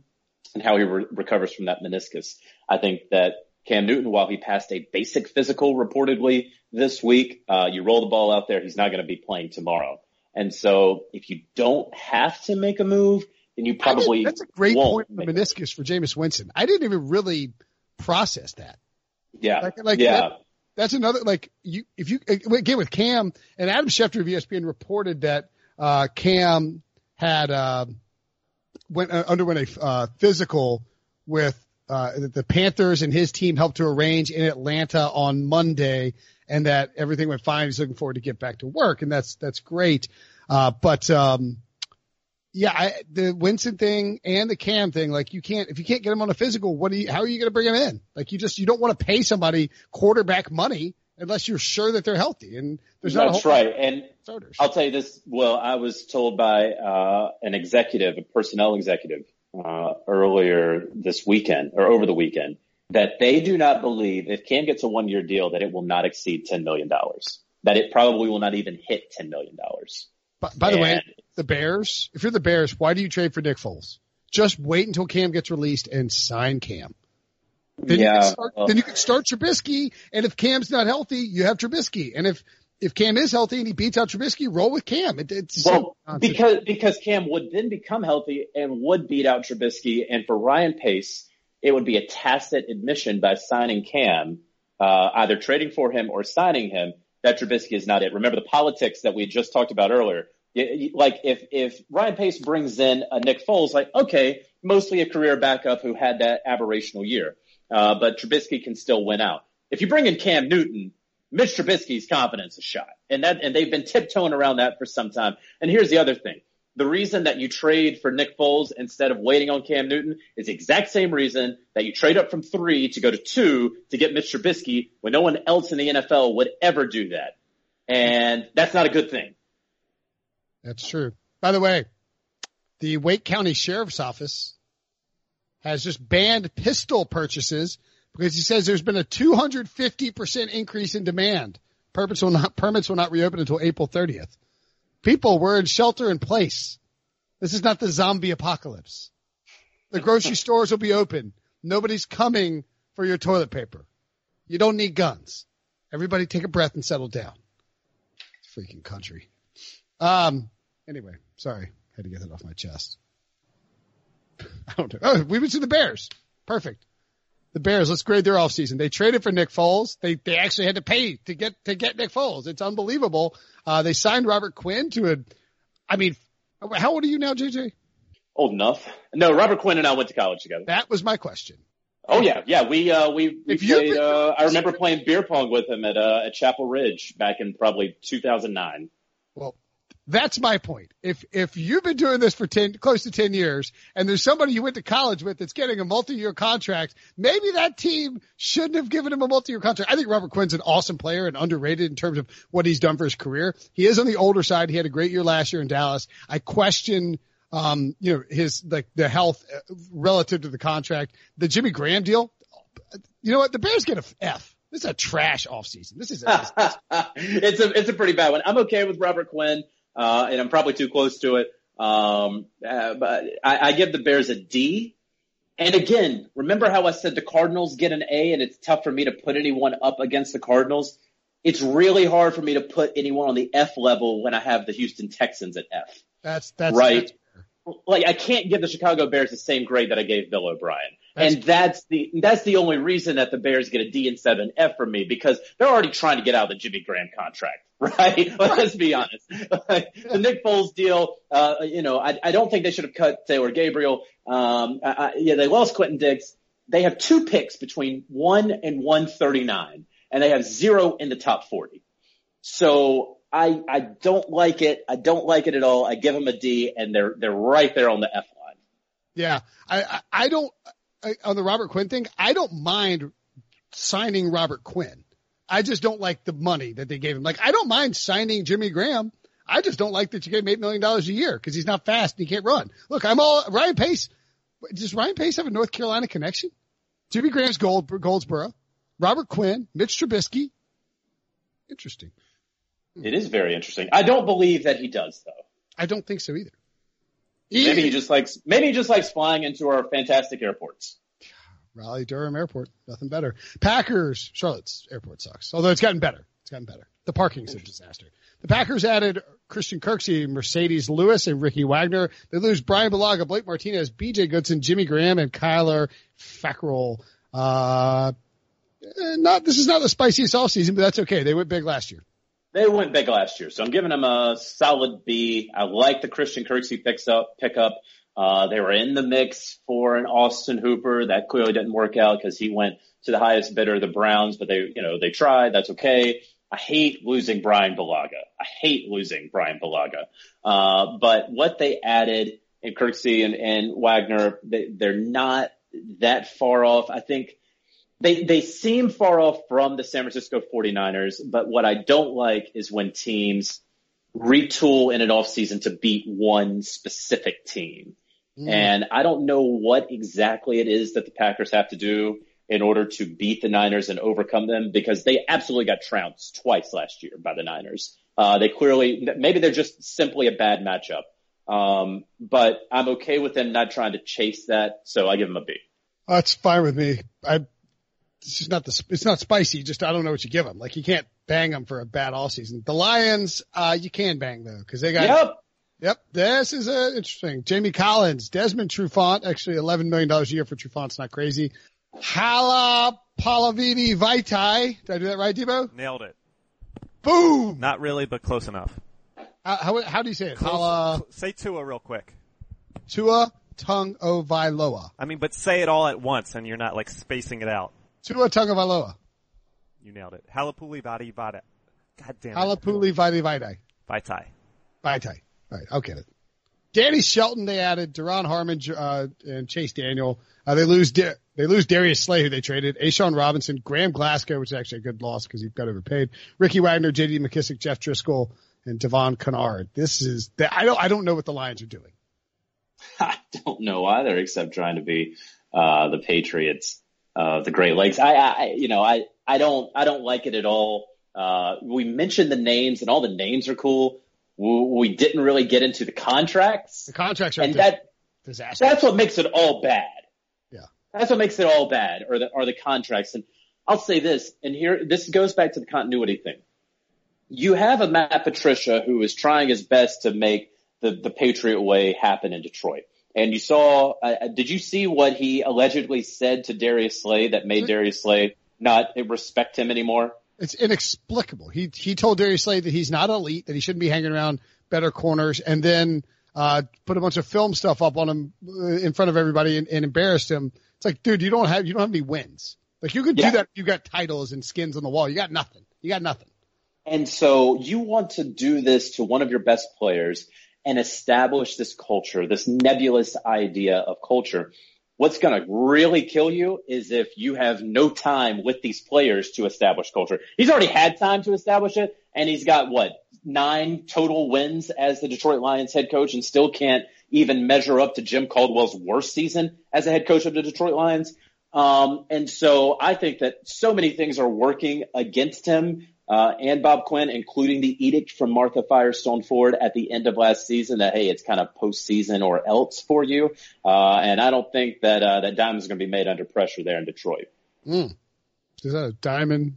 and how he re- recovers from that meniscus. I think that Cam Newton, while he passed a basic physical reportedly this week, uh, you roll the ball out there, he's not going to be playing tomorrow. And so if you don't have to make a move, then you probably that's a great point the meniscus for Jameis Winston. I didn't even really process that. Yeah, Like, like yeah. that- that's another like you if you again with Cam and Adam Schefter of ESPN reported that uh, Cam had uh, went uh, underwent a uh, physical with uh, the Panthers and his team helped to arrange in Atlanta on Monday, and that everything went fine. He's looking forward to get back to work, and that's that's great. Uh, but um, yeah, I, the Winston thing and the Cam thing, like you can't if you can't get him on a physical, what do you? How are you going to bring him in? Like you just you don't want to pay somebody quarterback money unless you're sure that they're healthy, and there's not That's right. And starters. I'll tell you this. Well, I was told by uh, an executive, a personnel executive, uh, earlier this weekend or over the weekend that they do not believe if Cam gets a one-year deal that it will not exceed ten million dollars. That it probably will not even hit ten million dollars. By, by the way, the Bears, if you're the Bears, why do you trade for Nick Foles? Just wait until Cam gets released and sign Cam. Then you yeah. can start, then you can start Trubisky, and if Cam's not healthy, you have Trubisky. And if if Cam is healthy and he beats out Trubisky, roll with Cam. It, it's Well, concept. because because Cam would then become healthy and would beat out Trubisky, and for Ryan Pace, it would be a tacit admission by signing Cam, uh, either trading for him or signing him, that Trubisky is not it. Remember the politics that we just talked about earlier. Like if if Ryan Pace brings in a Nick Foles, like okay, mostly a career backup who had that aberrational year, uh, but Trubisky can still win out. If you bring in Cam Newton, Mitch Trubisky's confidence is shot. And that, and they've been tiptoeing around that for some time. And here's the other thing. The reason that you trade for Nick Foles instead of waiting on Cam Newton is the exact same reason that you trade up from three to go to two to get Mitch Trubisky when no one else in the NFL would ever do that. And that's not a good thing. That's true. By the way, the Wake County Sheriff's Office has just banned pistol purchases because he says there's been a 250% increase in demand. Permits will not, permits will not reopen until April 30th. People were in shelter in place. This is not the zombie apocalypse. The grocery stores will be open. Nobody's coming for your toilet paper. You don't need guns. Everybody take a breath and settle down. Freaking country. Um, anyway, sorry. Had to get that off my chest. I don't know. Oh, we went to the Bears. Perfect. The Bears, let's grade their offseason. They traded for Nick Foles. They they actually had to pay to get to get Nick Foles. It's unbelievable. Uh, they signed Robert Quinn to a I mean, how old are you now, JJ? Old enough. No, Robert Quinn and I went to college together. That was my question. Oh yeah, yeah. We uh we, we If you played. could- Uh, I remember playing beer pong with him at uh at Chapel Ridge back in probably 2009. Well, that's my point. If if you've been doing this for ten, close to ten years, and there's somebody you went to college with that's getting a multi-year contract, maybe that team shouldn't have given him a multi-year contract. I think Robert Quinn's an awesome player and underrated in terms of what he's done for his career. He is on the older side. He had a great year last year in Dallas. I question, um, you know, his like the health uh, relative to the contract. The Jimmy Graham deal. You know what? The Bears get a F. This is a trash offseason. This is a, it's a it's a pretty bad one. I'm okay with Robert Quinn, uh, and I'm probably too close to it. Um, uh, but I, I give the Bears a D. And again, remember how I said the Cardinals get an A, and it's tough for me to put anyone up against the Cardinals. It's really hard for me to put anyone on the F level when I have the Houston Texans at F. that's that's Right. that's- like I can't give the Chicago Bears the same grade that I gave Bill O'Brien. That's- and that's the that's the only reason that the Bears get a D instead of an F for me because they're already trying to get out of the Jimmy Graham contract, right? Let's be honest. The Nick Foles deal, uh, you know, I, I don't think they should have cut Taylor Gabriel. Um, I, I, yeah, they lost Clinton Dix. They have two picks between one and one thirty nine, and they have zero in the top forty. So I I don't like it. I don't like it at all. I give them a D, and they're they're right there on the F line. Yeah, I I, I don't I, on the Robert Quinn thing. I don't mind signing Robert Quinn. I just don't like the money that they gave him. Like I don't mind signing Jimmy Graham. I just don't like that you gave him eight million dollars a year because he's not fast and he can't run. Look, I'm all Ryan Pace. Does Ryan Pace have a North Carolina connection? Jimmy Graham's Gold, Goldsboro, Robert Quinn, Mitch Trubisky. Interesting. It is very interesting. I don't believe that he does though. I don't think so either. Maybe he just likes maybe he just likes flying into our fantastic airports. Raleigh Durham Airport, nothing better. Packers, Charlotte's airport sucks. Although it's gotten better. It's gotten better. The parking's a disaster. The Packers added Christian Kirksey, Marcedes Lewis, and Ricky Wagner. They lose Brian Bulaga, Blake Martinez, BJ Goodson, Jimmy Graham, and Kyler Fackrell. Uh, eh, not, this is not the spiciest offseason, but that's okay. They went big last year. They went big last year, so I'm giving them a solid B. I like the Christian Kirksey picks up, pickup. Uh, they were in the mix for an Austin Hooper. That clearly didn't work out because he went to the highest bidder, the Browns, but they, you know, they tried. That's okay. I hate losing Brian Bulaga. I hate losing Brian Bulaga. Uh, but what they added in Kirksey and, and Wagner, they, they're not that far off. I think they, they seem far off from the San Francisco 49ers, but what I don't like is when teams retool in an offseason to beat one specific team. Mm. And I don't know what exactly it is that the Packers have to do in order to beat the Niners and overcome them because they absolutely got trounced twice last year by the Niners. Uh, they clearly, maybe they're just simply a bad matchup. Um, but I'm okay with them not trying to chase that. So I give them a B. That's fine with me. I, it's just not the, it's not spicy. Just, I don't know what you give them. Like you can't bang them for a bad all season. The Lions, uh, you can bang though, cause they got, yep. Yep, this is uh, interesting. Jamie Collins, Desmond Trufant, actually $11 million a year for Trufant's not crazy. Hala Palavini Vaitai. Did I do that right, Debo? Nailed it. Boom! Not really, but close enough. How, how, how do you say it? Close, Hala say Tua real quick. Tua Tung Vailoa. I mean, but say it all at once and you're not like spacing it out. Tua Tung Vailoa. You nailed it. Halapuli Vadi Vada. God damn it. Halapuli Vadi Vaitai. Vaitai. Vaitai. Right, I'll get it. Danny Shelton, they added Duron Harmon uh, and Chase Daniel. Uh, they lose they lose Darius Slay, who they traded. A'Shawn Robinson, Graham Glasgow, which is actually a good loss because he got overpaid. Ricky Wagner, J.D. McKissick, Jeff Driskel, and Devon Kennard. This is I don't I don't know what the Lions are doing. I don't know either, except trying to be uh, the Patriots of the Great Lakes. I, I you know I I don't I don't like it at all. Uh, we mentioned the names and all the names are cool we didn't really get into the contracts. The contracts are and that disaster. That's what makes it all bad. Yeah, that's what makes it all bad, or the or the contracts. And I'll say this, and here this goes back to the continuity thing. You have a Matt Patricia who is trying his best to make the the Patriot way happen in Detroit. And you saw, uh, uh did you see what he allegedly said to Darius Slay that made Darius Slay not respect him anymore? It's inexplicable. He he told Darius Slay that he's not elite, that he shouldn't be hanging around better corners, and then uh, put a bunch of film stuff up on him uh, in front of everybody and, and embarrassed him. It's like, dude, you don't have you don't have any wins. Like you could yeah. do that. You got titles and skins on the wall. You got nothing. You got nothing. And so you want to do this to one of your best players and establish this culture, this nebulous idea of culture. What's going to really kill you is if you have no time with these players to establish culture. He's already had time to establish it and he's got what nine total wins as the Detroit Lions head coach and still can't even measure up to Jim Caldwell's worst season as a head coach of the Detroit Lions. Um, and so I think that so many things are working against him uh, and Bob Quinn, including the edict from Martha Firestone Ford at the end of last season that hey, it's kind of postseason or else for you. Uh, and I don't think that uh, that Diamond's going to be made under pressure there in Detroit. Mm. Is that a diamond?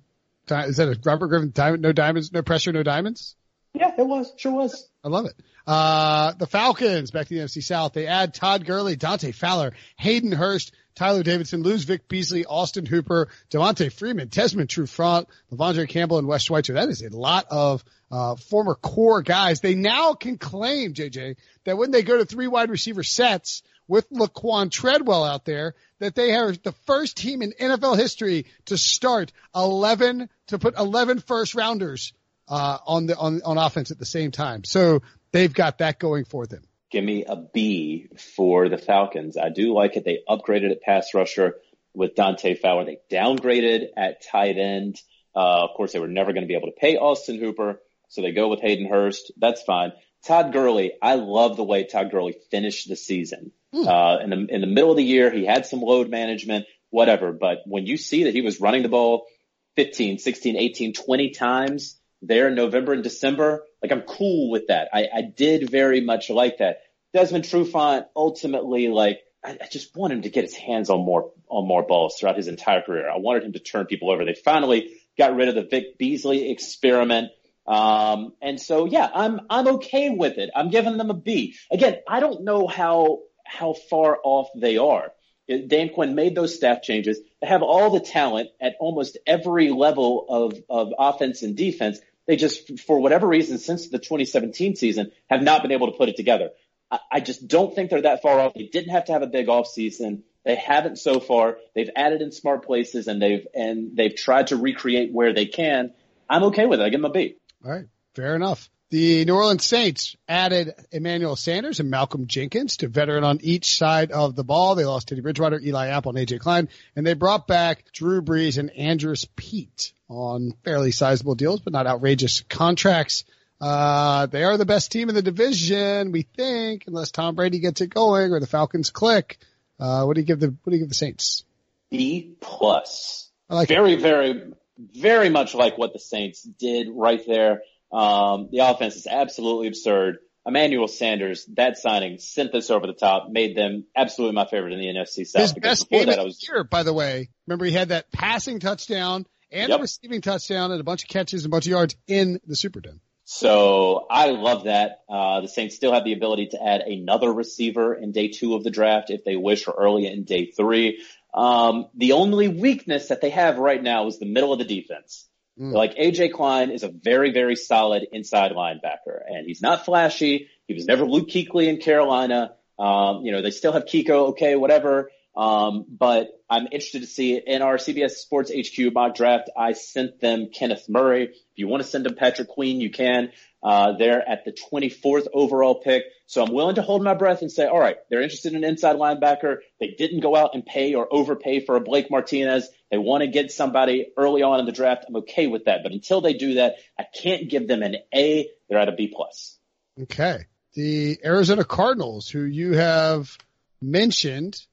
Is that a Robert Griffin diamond? No diamonds, no pressure, no diamonds. Yeah, it was. Sure was. I love it. Uh, the Falcons back to the NFC South. They add Todd Gurley, Dante Fowler, Hayden Hurst, Tyler Davidson, lose Vic Beasley, Austin Hooper, Devonta Freeman, Desmond Trufant, De'Vondre Campbell, and Wes Schweitzer. That is a lot of uh, former core guys. They now can claim, JJ, that when they go to three wide receiver sets with Laquan Treadwell out there, that they are the first team in NFL history to start 11, to put 11 first rounders uh, on the on on offense at the same time. So they've got that going for them give me a B for the Falcons. I do like it. They upgraded at pass rusher with Dante Fowler. They downgraded at tight end. Uh, of course, they were never going to be able to pay Austin Hooper, so they go with Hayden Hurst. That's fine. Todd Gurley, I love the way Todd Gurley finished the season. Hmm. Uh, in the in the middle of the year, he had some load management, whatever. But when you see that he was running the ball 15, 16, 18, 20 times there in November and December, like I'm cool with that. I, I did very much like that. Desmond Trufant ultimately like I, I just want him to get his hands on more on more balls throughout his entire career. I wanted him to turn people over. They finally got rid of the Vic Beasley experiment. Um, and so, yeah, I'm, I'm okay with it. I'm giving them a B. Again, I don't know how, how far off they are. Dan Quinn made those staff changes. They have all the talent at almost every level of, of offense and defense. They just, for whatever reason, since the 2017 season, have not been able to put it together. I, I just don't think they're that far off. They didn't have to have a big off season. They haven't so far. They've added in smart places and they've, and they've tried to recreate where they can. I'm okay with it. I give them a B. All right. Fair enough. The New Orleans Saints added Emmanuel Sanders and Malcolm Jenkins to veteran on each side of the ball. They lost Teddy Bridgewater, Eli Apple, and AJ Klein, and they brought back Drew Brees and Andrus Peat on fairly sizable deals, but not outrageous contracts. Uh, they are the best team in the division, we think, unless Tom Brady gets it going or the Falcons click. Uh, what do you give the, what do you give the Saints? B plus. I like very, very, very much like what the Saints did right there. Um, the offense is absolutely absurd. Emmanuel Sanders, that signing sent this over the top, made them absolutely my favorite in the NFC South. His best game that, of I the was year, by the way. Remember, he had that passing touchdown and Yep. a receiving touchdown and a bunch of catches and a bunch of yards in the Superdome. So I love that. Uh, the Saints still have the ability to add another receiver in day two of the draft if they wish or early in day three. Um, the only weakness that they have right now is the middle of the defense. Mm. Like AJ Klein is a very, very solid inside linebacker and he's not flashy. He was never Luke Kuechly in Carolina. Um, you know, they still have Kiko. Okay, whatever. Um, but I'm interested to see in our CBS Sports HQ mock draft. I sent them Kenneth Murray. If you want to send them Patrick Queen, you can. Uh, they're at the 24th overall pick. So I'm willing to hold my breath and say, all right, they're interested in an inside linebacker. They didn't go out and pay or overpay for a Blake Martinez. They want to get somebody early on in the draft. I'm okay with that. But until they do that, I can't give them an A. They're at a B plus. Okay. The Arizona Cardinals, who you have mentioned,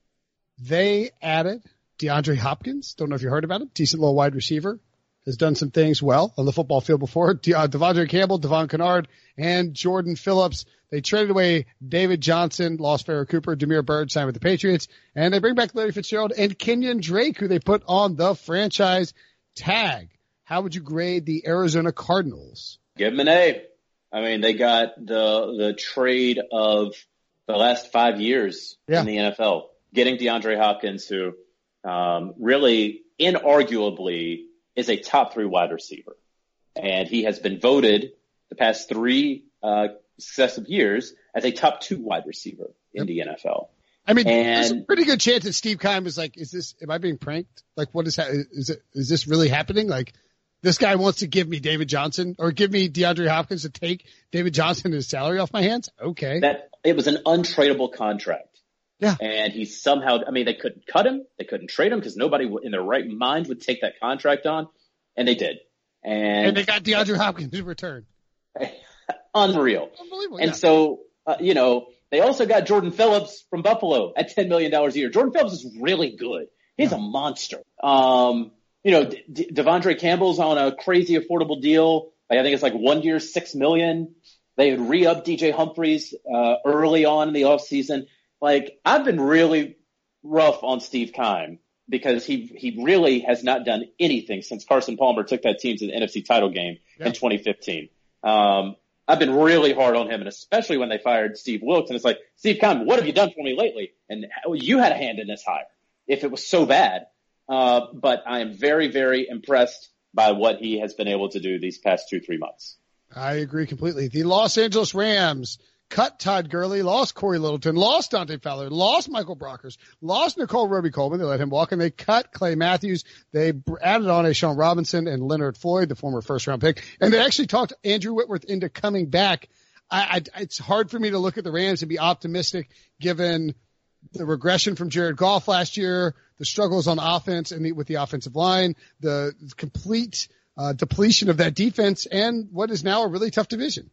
they added DeAndre Hopkins. Don't know if you heard about him. Decent little wide receiver. Has done some things well on the football field before. De- uh, Devondre Campbell, Devon Kennard, and Jordan Phillips. They traded away David Johnson, lost Pharoh Cooper, Damiere Byrd signed with the Patriots, and they bring back Larry Fitzgerald and Kenyan Drake, who they put on the franchise tag. How would you grade the Arizona Cardinals? Give them an A. I mean, they got the the trade of the last five years Yeah. in the NFL, getting DeAndre Hopkins, who um, really, inarguably, is a top three wide receiver, and he has been voted the past three uh, successive years as a top two wide receiver in the NFL. I mean, there's a pretty good chance that Steve Keim was like, "Is this? Am I being pranked? Like, what is ha- is it? Is this really happening? Like, this guy wants to give me David Johnson or give me DeAndre Hopkins to take David Johnson and his salary off my hands? Okay, that it was an untradeable contract. Yeah. And he somehow, I mean, they couldn't cut him. They couldn't trade him because nobody in their right mind would take that contract on. And they did. And, and they got DeAndre Hopkins in return. unreal. Unbelievable. And yeah. so, uh, you know, they also got Jordan Phillips from Buffalo at $10 million a year. Jordan Phillips is really good. He's a monster. Um, you know, D- D- Devondre Campbell's on a crazy affordable deal. Like, I think it's like one year, six million. They had re-upped DJ Humphries, uh, early on in the offseason. Like, I've been really rough on Steve Keim because he, he really has not done anything since Carson Palmer took that team to the NFC title game Yeah. in 2015. Um, I've been really hard on him, and especially when they fired Steve Wilks. And it's like, Steve Keim, what have you done for me lately? And you had a hand in this hire if it was so bad. Uh, but I am very, very impressed by what he has been able to do these past two, three months. I agree completely. The Los Angeles Rams cut Todd Gurley, lost Cory Littleton, lost Dante Fowler, lost Michael Brockers, lost Nickell Robey Coleman. They let him walk, and they cut Clay Matthews. They added on A'Shawn Robinson and Leonard Floyd, the former first round pick, and they actually talked Andrew Whitworth into coming back. I, I, it's hard for me to look at the Rams and be optimistic given the regression from Jared Goff last year, the struggles on offense and the, with the offensive line, the complete uh, depletion of that defense, and what is now a really tough division.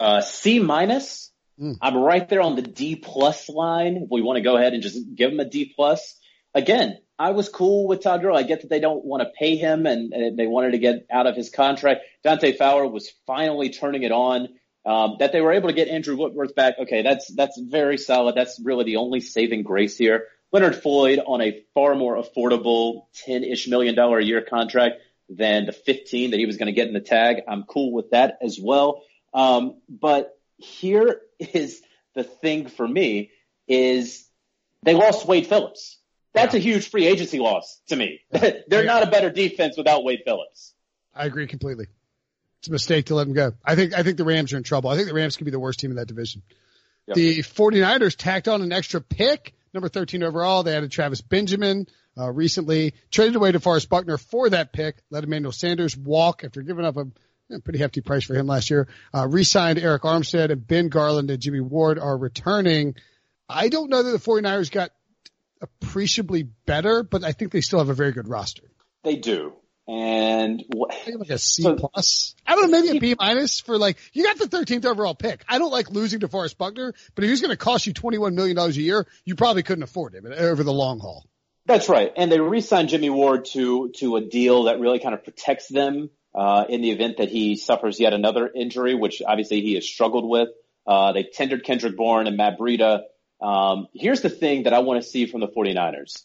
Uh, C minus. Mm. I'm right there on the D plus line. If we want to go ahead and just give him a D plus. Again, I was cool with Todd Gurley. I get that they don't want to pay him and, and they wanted to get out of his contract. Dante Fowler was finally turning it on. Um, that they were able to get Andrew Whitworth back. Okay, that's that's very solid. That's really the only saving grace here. Leonard Floyd on a far more affordable ten-ish million dollar a year contract. than the 15 that he was going to get in the tag. I'm cool with that as well. Um, but here is the thing for me is they lost Wade Phillips. That's yeah. a huge free agency loss to me. They're not a better defense without Wade Phillips. I agree completely. It's a mistake to let him go. I think, I think the Rams are in trouble. I think the Rams could be the worst team in that division. Yep. The 49ers tacked on an extra pick, number 13 overall. They added Travis Benjamin, uh, recently, traded away DeForest Buckner for that pick, let Emmanuel Sanders walk after giving up a pretty hefty price for him last year. Uh, re-signed Arik Armstead and Ben Garland and Jimmy Ward are returning. I don't know that the 49ers got appreciably better, but I think they still have a very good roster. They do. And like a C so, plus. I don't know, maybe a B minus for like you got the 13th overall pick. I don't like losing DeForest Buckner, but if he's going to cost you 21 million dollars a year, you probably couldn't afford him over the long haul. That's right, and they re-signed Jimmy Ward to to a deal that really kind of protects them uh, in the event that he suffers yet another injury, which obviously he has struggled with. Uh, they tendered Kendrick Bourne and Matt Breida. Um, here's the thing that I want to see from the 49ers.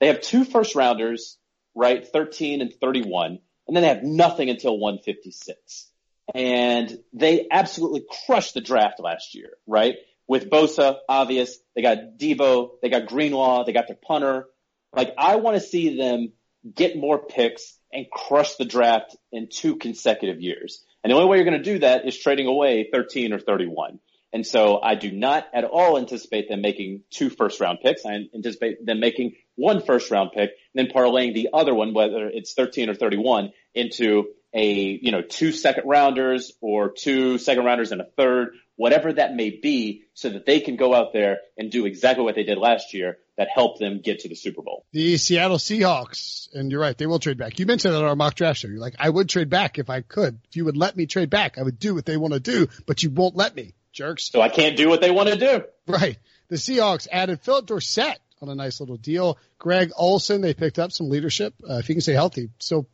They have two first rounders right? 13 and 31. And then they have nothing until 156. And they absolutely crushed the draft last year, right? With Bosa, obvious. They got Deebo, they got Greenlaw, they got their punter. Like I want to see them get more picks and crush the draft in two consecutive years. And the only way you're going to do that is trading away 13 or 31. And so I do not at all anticipate them making two first round picks. I anticipate them making one first round pick and then parlaying the other one, whether it's 13 or 31 into a, you know, two second rounders or two second rounders and a third, whatever that may be so that they can go out there and do exactly what they did last year that helped them get to the Super Bowl. The Seattle Seahawks, and you're right, they will trade back. You mentioned that on our mock draft show. You're like, I would trade back if I could. If you would let me trade back, I would do what they want to do, but you won't let me jerks. So I can't do what they want to do. Right. The Seahawks added Phillip Dorsett on a nice little deal. Greg Olsen, they picked up some leadership. Uh, if he can stay healthy, so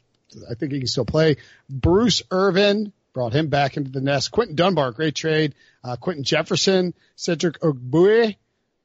I think he can still play. Bruce Irvin brought him back into the nest. Quinton Dunbar, great trade. Uh, Quinton Jefferson, Cedric Ogbuehi.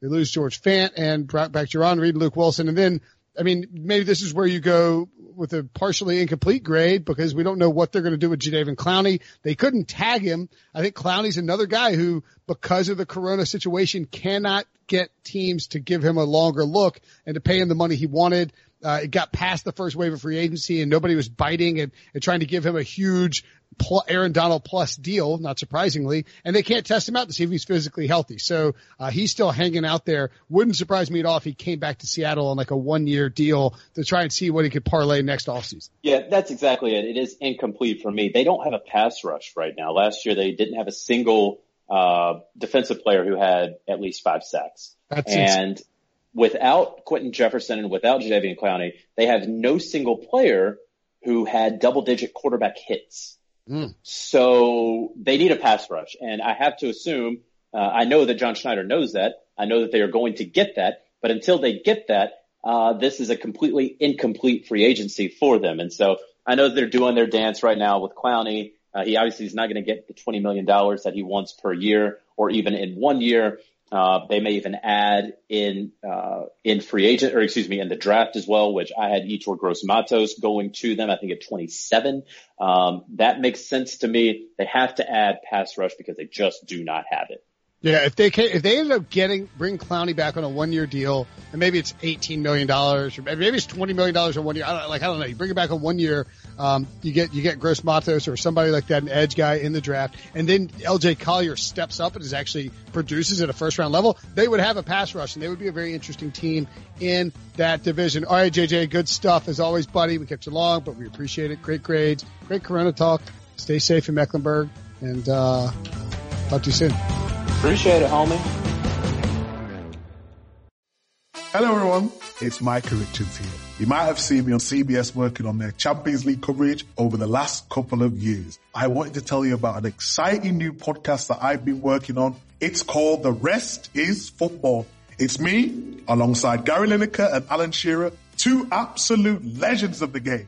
They lose George Fant and brought back Jarran Reed, Luke Wilson, and then I mean, maybe this is where you go with a partially incomplete grade because we don't know what they're going to do with Jadeveon Clowney. They couldn't tag him. I think Clowney's another guy who, because of the Corona situation, cannot get teams to give him a longer look and to pay him the money he wanted. Uh, it got past the first wave of free agency and nobody was biting and, and trying to give him a huge pl- Aaron Donald plus deal, not surprisingly, and they can't test him out to see if he's physically healthy. So, uh, he's still hanging out there. Wouldn't surprise me at all if he came back to Seattle on like a one year deal to try and see what he could parlay next offseason. Yeah, that's exactly it. It is incomplete for me. They don't have a pass rush right now. Last year they didn't have a single, uh, defensive player who had at least five sacks. That's and insane without Quinton Jefferson and without Jadeveon Clowney, they have no single player who had double digit quarterback hits. Mm. So they need a pass rush. And I have to assume, uh, I know that John Schneider knows that. I know that they are going to get that. But until they get that, uh, this is a completely incomplete free agency for them. And so I know they're doing their dance right now with Clowney. Uh, he obviously is not going to get the $20 million that he wants per year or even in one year. Uh, they may even add in uh, in free agent or excuse me in the draft as well, which I had Yetur Gross-Matos going to them. I think at 27. Um, that makes sense to me. They have to add pass rush because they just do not have it. Yeah, if they can, if they end up getting bring Clowney back on a one year deal, and maybe it's eighteen million dollars, or maybe it's twenty million dollars in one year. I don't, like I don't know. You bring it back on one year, um, you get you get Gross-Matos or somebody like that, an edge guy in the draft, and then L.J. Collier steps up and is actually produces at a first round level. They would have a pass rush, and they would be a very interesting team in that division. All right, JJ, good stuff as always, buddy. We kept you long, but we appreciate it. Great grades, great Corona talk. Stay safe in Mecklenburg, and uh, talk to you soon. Appreciate it, homie. Hello, everyone. It's Micah Richards here. You might have seen me on CBS working on their Champions League coverage over the last couple of years. I wanted to tell you about an exciting new podcast that I've been working on. It's called The Rest is Football. It's me, alongside Gary Lineker and Alan Shearer, two absolute legends of the game.